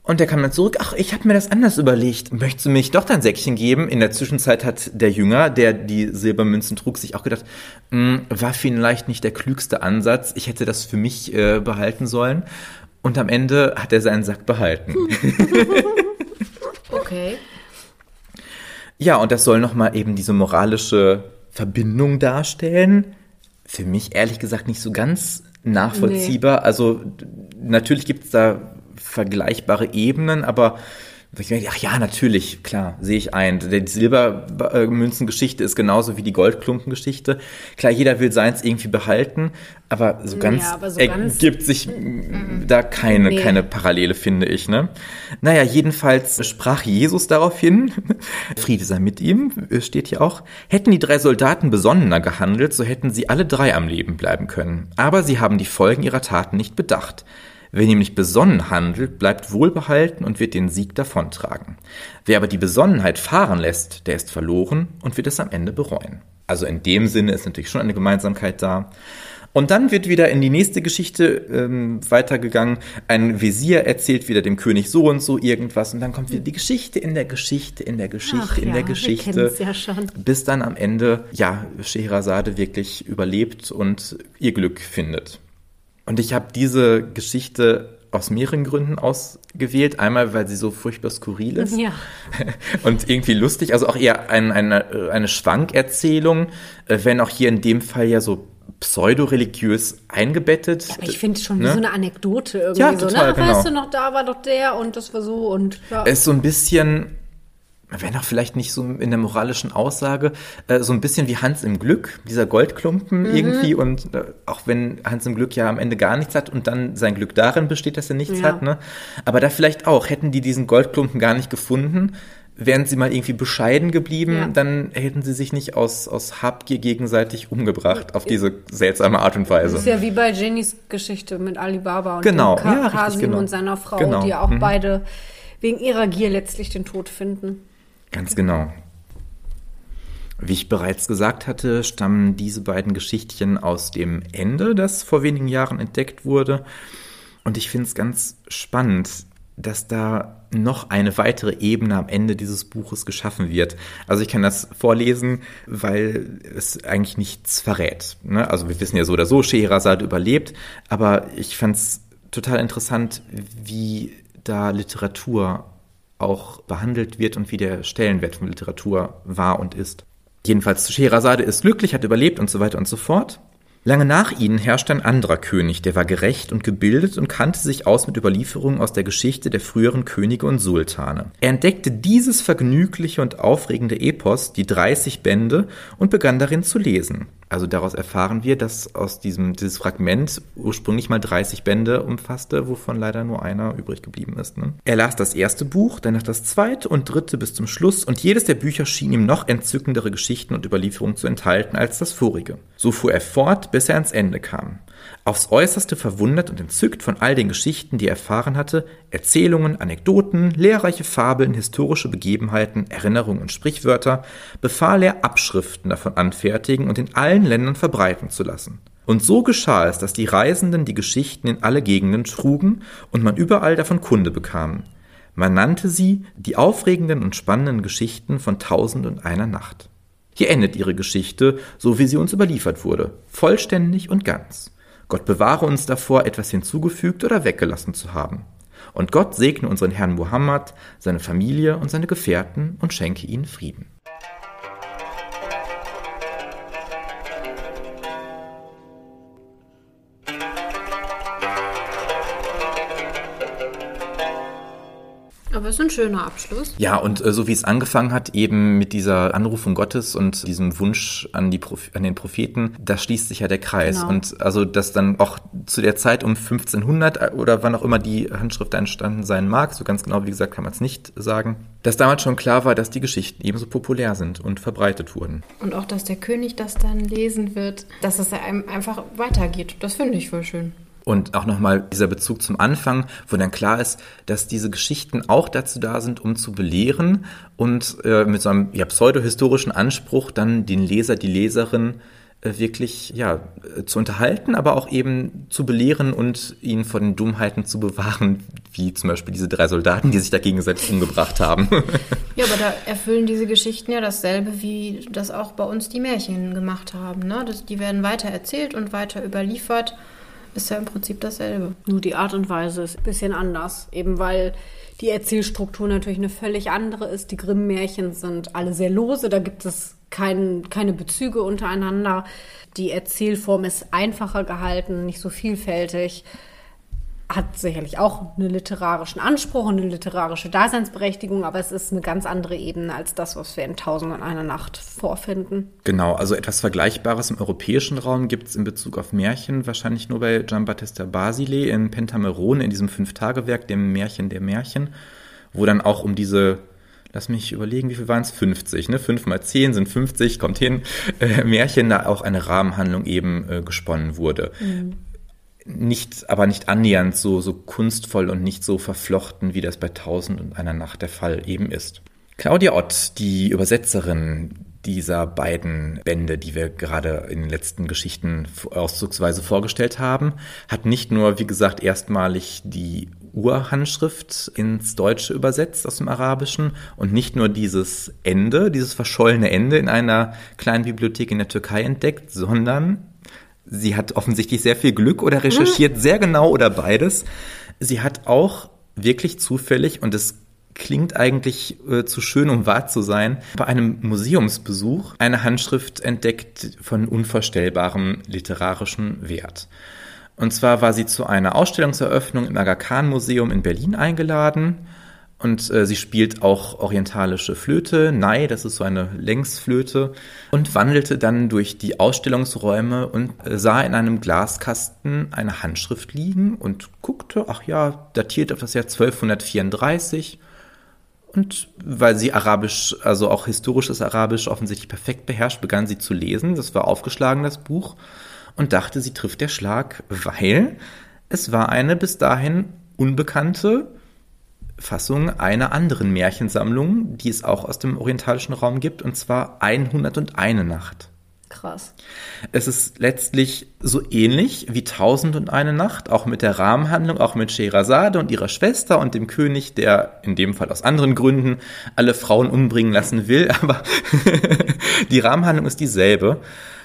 Und er kam dann zurück, ach, ich habe mir das anders überlegt. Möchtest du mir nicht doch dein Säckchen geben? In der Zwischenzeit hat der Jünger, der die Silbermünzen trug, sich auch gedacht, hm, war vielleicht nicht der klügste Ansatz. Ich hätte das für mich äh, behalten sollen. Und am Ende hat er seinen Sack behalten. okay. Ja, und das soll nochmal eben diese moralische Verbindung darstellen für mich ehrlich gesagt nicht so ganz nachvollziehbar. Nee. Also natürlich gibt es da vergleichbare Ebenen, aber ach ja, natürlich, klar, sehe ich ein. Die Silbermünzengeschichte ist genauso wie die Goldklumpengeschichte. Klar, jeder will seins irgendwie behalten, aber so ganz ja, aber so ergibt ganz sich mm, da keine, nee. keine Parallele, finde ich. Ne? Naja, jedenfalls sprach Jesus daraufhin, Friede sei mit ihm, steht hier auch, hätten die drei Soldaten besonnener gehandelt, so hätten sie alle drei am Leben bleiben können. Aber sie haben die Folgen ihrer Taten nicht bedacht. Wer nämlich besonnen handelt, bleibt wohlbehalten und wird den Sieg davontragen. Wer aber die Besonnenheit fahren lässt, der ist verloren und wird es am Ende bereuen. Also in dem Sinne ist natürlich schon eine Gemeinsamkeit da. Und dann wird wieder in die nächste Geschichte ähm, weitergegangen. Ein Visier erzählt wieder dem König so und so irgendwas und dann kommt wieder die Geschichte in der Geschichte, in der Geschichte, Ach, in ja, der Geschichte. Ja schon. Bis dann am Ende, ja, Scheherazade wirklich überlebt und ihr Glück findet. Und ich habe diese Geschichte aus mehreren Gründen ausgewählt. Einmal, weil sie so furchtbar skurril ist ja. und irgendwie lustig. Also auch eher ein, eine, eine Schwankerzählung, äh, wenn auch hier in dem Fall ja so pseudo-religiös eingebettet. Ja, aber ich finde schon ne? wie so eine Anekdote irgendwie ja, so. Total, ne? Genau. Weißt du noch, da war doch der und das war so und ja. Es ist so ein bisschen wenn auch vielleicht nicht so in der moralischen Aussage, äh, so ein bisschen wie Hans im Glück, dieser Goldklumpen mhm. irgendwie. Und äh, auch wenn Hans im Glück ja am Ende gar nichts hat und dann sein Glück darin besteht, dass er nichts ja. hat, ne? Aber da vielleicht auch, hätten die diesen Goldklumpen gar nicht gefunden, wären sie mal irgendwie bescheiden geblieben, ja. dann hätten sie sich nicht aus, aus Habgier gegenseitig umgebracht auf diese seltsame Art und Weise. Das ist ja wie bei Jennys Geschichte mit Alibaba und genau. Ka ja, Kasim genau. und seiner Frau, genau. die ja auch mhm. beide wegen ihrer Gier letztlich den Tod finden. Ganz genau. Wie ich bereits gesagt hatte, stammen diese beiden Geschichtchen aus dem Ende, das vor wenigen Jahren entdeckt wurde. Und ich finde es ganz spannend, dass da noch eine weitere Ebene am Ende dieses Buches geschaffen wird. Also ich kann das vorlesen, weil es eigentlich nichts verrät. Ne? Also wir wissen ja so oder so, Scheherazade überlebt, aber ich fand es total interessant, wie da Literatur auch behandelt wird und wie der Stellenwert von Literatur war und ist. Jedenfalls Scheherazade ist glücklich, hat überlebt und so weiter und so fort. Lange nach ihnen herrschte ein anderer König, der war gerecht und gebildet und kannte sich aus mit Überlieferungen aus der Geschichte der früheren Könige und Sultane. Er entdeckte dieses vergnügliche und aufregende Epos, die 30 Bände, und begann darin zu lesen. Also daraus erfahren wir, dass aus diesem dieses Fragment ursprünglich mal 30 Bände umfasste, wovon leider nur einer übrig geblieben ist. Ne? Er las das erste Buch, danach das zweite und dritte bis zum Schluss und jedes der Bücher schien ihm noch entzückendere Geschichten und Überlieferungen zu enthalten als das vorige. So fuhr er fort, bis er ans Ende kam. Aufs äußerste verwundert und entzückt von all den Geschichten, die er erfahren hatte, Erzählungen, Anekdoten, lehrreiche Fabeln, historische Begebenheiten, Erinnerungen und Sprichwörter, befahl er, Abschriften davon anfertigen und in allen Ländern verbreiten zu lassen. Und so geschah es, dass die Reisenden die Geschichten in alle Gegenden trugen und man überall davon Kunde bekam. Man nannte sie die aufregenden und spannenden Geschichten von Tausend und einer Nacht. Hier endet ihre Geschichte, so wie sie uns überliefert wurde, vollständig und ganz. Gott bewahre uns davor, etwas hinzugefügt oder weggelassen zu haben. Und Gott segne unseren Herrn Muhammad, seine Familie und seine Gefährten und schenke ihnen Frieden. Aber es ist ein schöner Abschluss. Ja, und äh, so wie es angefangen hat, eben mit dieser Anrufung Gottes und diesem Wunsch an, die Proph an den Propheten, da schließt sich ja der Kreis. Genau. Und also, dass dann auch zu der Zeit um 1500 äh, oder wann auch immer die Handschrift entstanden sein mag, so ganz genau, wie gesagt, kann man es nicht sagen, dass damals schon klar war, dass die Geschichten ebenso populär sind und verbreitet wurden. Und auch, dass der König das dann lesen wird, dass es einem einfach weitergeht. Das finde ich voll schön. Und auch nochmal dieser Bezug zum Anfang, wo dann klar ist, dass diese Geschichten auch dazu da sind, um zu belehren und äh, mit so einem ja, pseudohistorischen Anspruch dann den Leser, die Leserin äh, wirklich ja, äh, zu unterhalten, aber auch eben zu belehren und ihn vor den Dummheiten zu bewahren, wie zum Beispiel diese drei Soldaten, die sich da gegenseitig umgebracht haben. Ja, aber da erfüllen diese Geschichten ja dasselbe, wie das auch bei uns die Märchen gemacht haben. Ne? Das, die werden weiter erzählt und weiter überliefert. Ist ja im Prinzip dasselbe. Nur die Art und Weise ist ein bisschen anders, eben weil die Erzählstruktur natürlich eine völlig andere ist. Die Grimm-Märchen sind alle sehr lose, da gibt es kein, keine Bezüge untereinander. Die Erzählform ist einfacher gehalten, nicht so vielfältig. Hat sicherlich auch einen literarischen Anspruch und eine literarische Daseinsberechtigung, aber es ist eine ganz andere Ebene als das, was wir in Tausend und einer Nacht vorfinden. Genau, also etwas Vergleichbares im europäischen Raum gibt es in Bezug auf Märchen wahrscheinlich nur bei Giambattista Basile in Pentamerone, in diesem Fünftagewerk, dem Märchen der Märchen, wo dann auch um diese lass mich überlegen, wie viel waren es? 50, ne? 5 mal 10 sind 50, kommt hin, äh, Märchen, da auch eine Rahmenhandlung eben äh, gesponnen wurde. Mhm. Nicht, aber nicht annähernd so, so kunstvoll und nicht so verflochten, wie das bei Tausend und einer Nacht der Fall eben ist. Claudia Ott, die Übersetzerin dieser beiden Bände, die wir gerade in den letzten Geschichten auszugsweise vorgestellt haben, hat nicht nur, wie gesagt, erstmalig die Urhandschrift ins Deutsche übersetzt aus dem Arabischen und nicht nur dieses Ende, dieses verschollene Ende in einer kleinen Bibliothek in der Türkei entdeckt, sondern sie hat offensichtlich sehr viel Glück oder recherchiert sehr genau oder beides. Sie hat auch wirklich zufällig, und es klingt eigentlich äh, zu schön, um wahr zu sein, bei einem Museumsbesuch eine Handschrift entdeckt von unvorstellbarem literarischem Wert. Und zwar war sie zu einer Ausstellungseröffnung im Aga Khan Museum in Berlin eingeladen und äh, sie spielt auch orientalische Flöte, Nai, das ist so eine Längsflöte, und wandelte dann durch die Ausstellungsräume und äh, sah in einem Glaskasten eine Handschrift liegen und guckte, ach ja, datiert auf das Jahr 1234. Und weil sie Arabisch, also auch historisches Arabisch offensichtlich perfekt beherrscht, begann sie zu lesen. Das war aufgeschlagen, das Buch. Und dachte, sie trifft der Schlag, weil es war eine bis dahin unbekannte Fassung einer anderen Märchensammlung, die es auch aus dem orientalischen Raum gibt, und zwar 101 Nacht. Krass. Es ist letztlich so ähnlich wie Tausend und eine Nacht, auch mit der Rahmenhandlung, auch mit Scheherazade und ihrer Schwester und dem König, der in dem Fall aus anderen Gründen alle Frauen umbringen lassen will, aber die Rahmenhandlung ist dieselbe.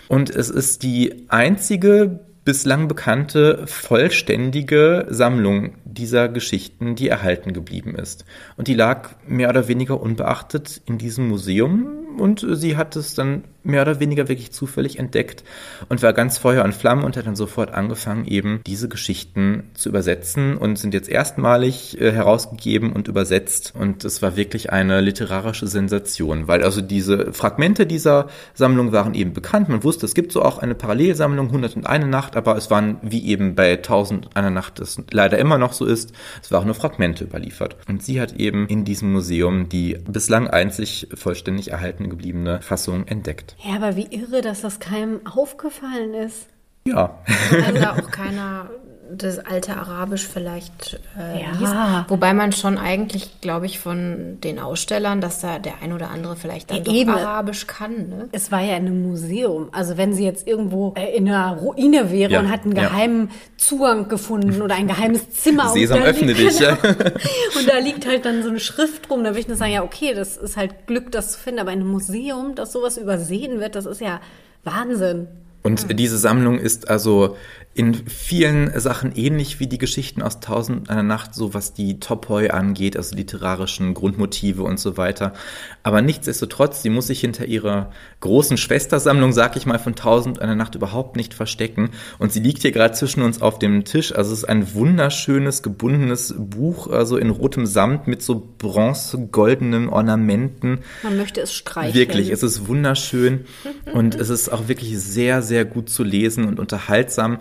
Und es ist die einzige bislang bekannte vollständige Sammlung dieser Geschichten, die erhalten geblieben ist. Und die lag mehr oder weniger unbeachtet in diesem Museum und sie hat es dann mehr oder weniger wirklich zufällig entdeckt und war ganz Feuer und Flamme und hat dann sofort angefangen, eben diese Geschichten zu übersetzen und sind jetzt erstmalig äh, herausgegeben und übersetzt. Und es war wirklich eine literarische Sensation, weil also diese Fragmente dieser Sammlung waren eben bekannt. Man wusste, es gibt so auch eine Parallelsammlung, 101 Nacht, aber es waren wie eben bei 1000 einer Nacht es leider immer noch so ist, es waren nur Fragmente überliefert. Und sie hat eben in diesem Museum die bislang einzig vollständig erhalten gebliebene Fassung entdeckt. Ja, aber wie irre, dass das keinem aufgefallen ist. Ja. Also da auch keiner das alte Arabisch vielleicht äh, Ja. liest. Wobei man schon eigentlich, glaube ich, von den Ausstellern, dass da der ein oder andere vielleicht dann Ja, doch eben. Arabisch kann. Ne? Es war ja in einem Museum. Also wenn sie jetzt irgendwo äh, in einer Ruine wäre Ja, und hat einen ja. geheimen Zugang gefunden oder ein geheimes Zimmer. Sesam, und da öffne liegt, dich, ja. und da liegt halt dann so eine Schrift rum. Da würde ich nur sagen, ja okay, das ist halt Glück, das zu finden. Aber in einem Museum, dass sowas übersehen wird, das ist ja Wahnsinn. Und diese Sammlung ist also in vielen Sachen ähnlich wie die Geschichten aus Tausend einer Nacht, so was die Topoi angeht, also literarischen Grundmotive und so weiter. Aber nichtsdestotrotz, sie muss sich hinter ihrer großen Schwestersammlung, sag ich mal, von Tausend einer Nacht überhaupt nicht verstecken. Und sie liegt hier gerade zwischen uns auf dem Tisch. Also es ist ein wunderschönes, gebundenes Buch, also in rotem Samt mit so bronze-goldenen Ornamenten. Man möchte es streicheln. Wirklich, es ist wunderschön und es ist auch wirklich sehr, sehr gut zu lesen und unterhaltsam.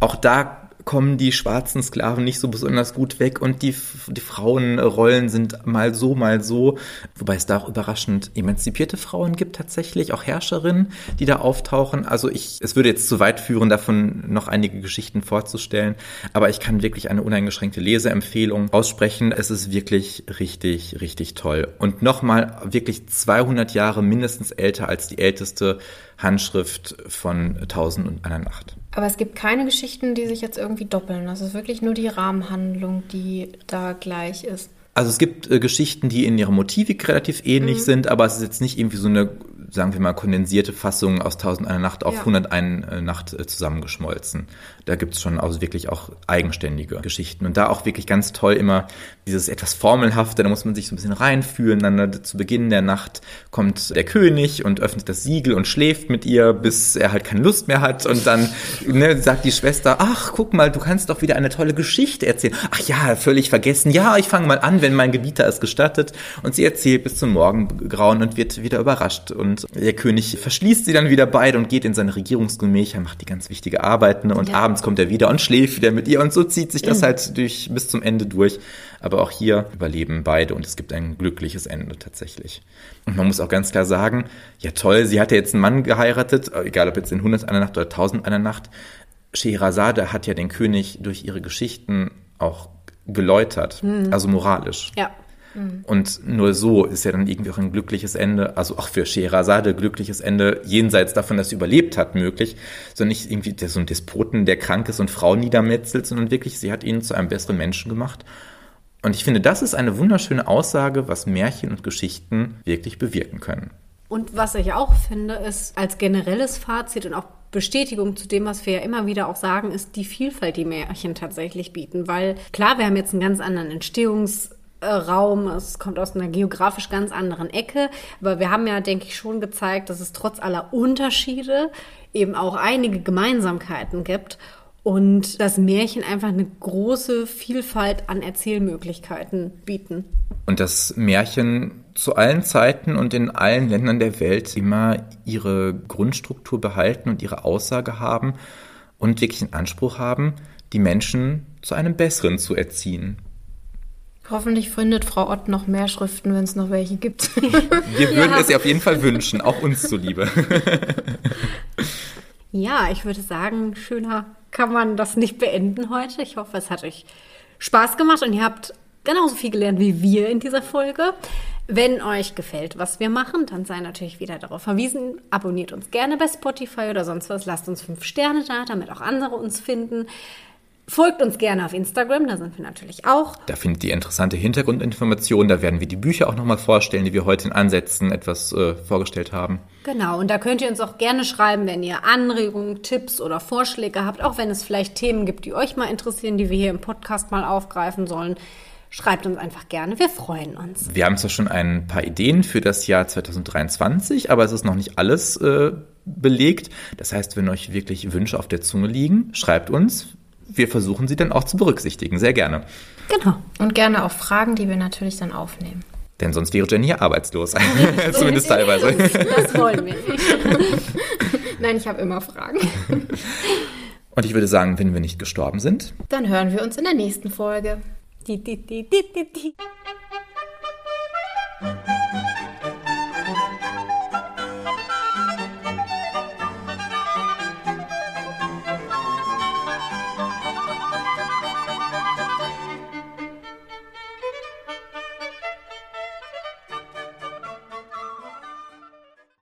Auch da kommen die schwarzen Sklaven nicht so besonders gut weg und die, die Frauenrollen sind mal so, mal so. Wobei es da auch überraschend emanzipierte Frauen gibt tatsächlich, auch Herrscherinnen, die da auftauchen. Also ich, es würde jetzt zu weit führen, davon noch einige Geschichten vorzustellen, aber ich kann wirklich eine uneingeschränkte Leseempfehlung aussprechen. Es ist wirklich richtig, richtig toll. Und nochmal wirklich 200 Jahre mindestens älter als die älteste Handschrift von Tausend und einer Nacht. Aber es gibt keine Geschichten, die sich jetzt irgendwie doppeln. Das ist wirklich nur die Rahmenhandlung, die da gleich ist. Also es gibt äh, Geschichten, die in ihrer Motivik relativ ähnlich sind, aber es ist jetzt nicht irgendwie so eine, sagen wir mal, kondensierte Fassung aus Tausend eine Nacht auf Ja. 101 äh, Nacht äh, zusammengeschmolzen. Da gibt's schon also wirklich auch eigenständige Geschichten. Und da auch wirklich ganz toll immer dieses etwas Formelhafte, da muss man sich so ein bisschen reinfühlen. Dann äh, zu Beginn der Nacht kommt der König und öffnet das Siegel und schläft mit ihr, bis er halt keine Lust mehr hat. Und dann ne, sagt die Schwester, ach, guck mal, du kannst doch wieder eine tolle Geschichte erzählen. Ach ja, völlig vergessen. Ja, ich fange mal an, wenn mein Gebieter es gestattet. Und sie erzählt bis zum Morgengrauen und wird wieder überrascht. Und der König verschließt sie dann wieder beide und geht in seine Regierungsgemächer, macht die ganz wichtige Arbeiten und Ja. abends kommt er wieder und schläft wieder mit ihr. Und so zieht sich das halt durch bis zum Ende durch. Aber auch hier überleben beide und es gibt ein glückliches Ende tatsächlich. Und man muss auch ganz klar sagen, ja toll, sie hat ja jetzt einen Mann geheiratet, egal ob jetzt in 100 einer Nacht oder 1000 einer Nacht. Scheherazade hat ja den König durch ihre Geschichten auch geläutert, also moralisch. Ja. Und nur so ist ja dann irgendwie auch ein glückliches Ende, also auch für Scheherazade glückliches Ende, jenseits davon, dass sie überlebt hat, möglich, sondern nicht irgendwie der, so ein Despoten, der krank ist und Frauen niedermetzelt, sondern wirklich, sie hat ihn zu einem besseren Menschen gemacht. Und ich finde, das ist eine wunderschöne Aussage, was Märchen und Geschichten wirklich bewirken können. Und was ich auch finde, ist als generelles Fazit und auch Bestätigung zu dem, was wir ja immer wieder auch sagen, ist die Vielfalt, die Märchen tatsächlich bieten. Weil klar, wir haben jetzt einen ganz anderen Entstehungsraum, es kommt aus einer geografisch ganz anderen Ecke, aber wir haben ja, denke ich, schon gezeigt, dass es trotz aller Unterschiede eben auch einige Gemeinsamkeiten gibt und dass Märchen einfach eine große Vielfalt an Erzählmöglichkeiten bieten. Und dass Märchen zu allen Zeiten und in allen Ländern der Welt immer ihre Grundstruktur behalten und ihre Aussage haben und wirklich den Anspruch haben, die Menschen zu einem Besseren zu erziehen. Hoffentlich findet Frau Ott noch mehr Schriften, wenn es noch welche gibt. Wir würden es ihr auf jeden Fall wünschen, auch uns zuliebe. Ja, ich würde sagen, schöner kann man das nicht beenden heute. Ich hoffe, es hat euch Spaß gemacht und ihr habt genauso viel gelernt wie wir in dieser Folge. Wenn euch gefällt, was wir machen, dann sei natürlich wieder darauf verwiesen. Abonniert uns gerne bei Spotify oder sonst was. Lasst uns fünf Sterne da, damit auch andere uns finden. Folgt uns gerne auf Instagram, da sind wir natürlich auch. Da findet ihr interessante Hintergrundinformationen. Da werden wir die Bücher auch nochmal vorstellen, die wir heute in Ansätzen etwas äh, vorgestellt haben. Genau, und da könnt ihr uns auch gerne schreiben, wenn ihr Anregungen, Tipps oder Vorschläge habt, auch wenn es vielleicht Themen gibt, die euch mal interessieren, die wir hier im Podcast mal aufgreifen sollen. Schreibt uns einfach gerne, wir freuen uns. Wir haben zwar schon ein paar Ideen für das Jahr 2023, aber es ist noch nicht alles äh, belegt. Das heißt, wenn euch wirklich Wünsche auf der Zunge liegen, schreibt uns. Wir versuchen sie dann auch zu berücksichtigen, sehr gerne. Genau. Und gerne auch Fragen, die wir natürlich dann aufnehmen. Denn sonst wäre Jenny hier arbeitslos. Zumindest teilweise. Das wollen wir nicht. Nein, ich habe immer Fragen. Und ich würde sagen, wenn wir nicht gestorben sind, Dann hören wir uns in der nächsten Folge. Die, die, die, die, die, die.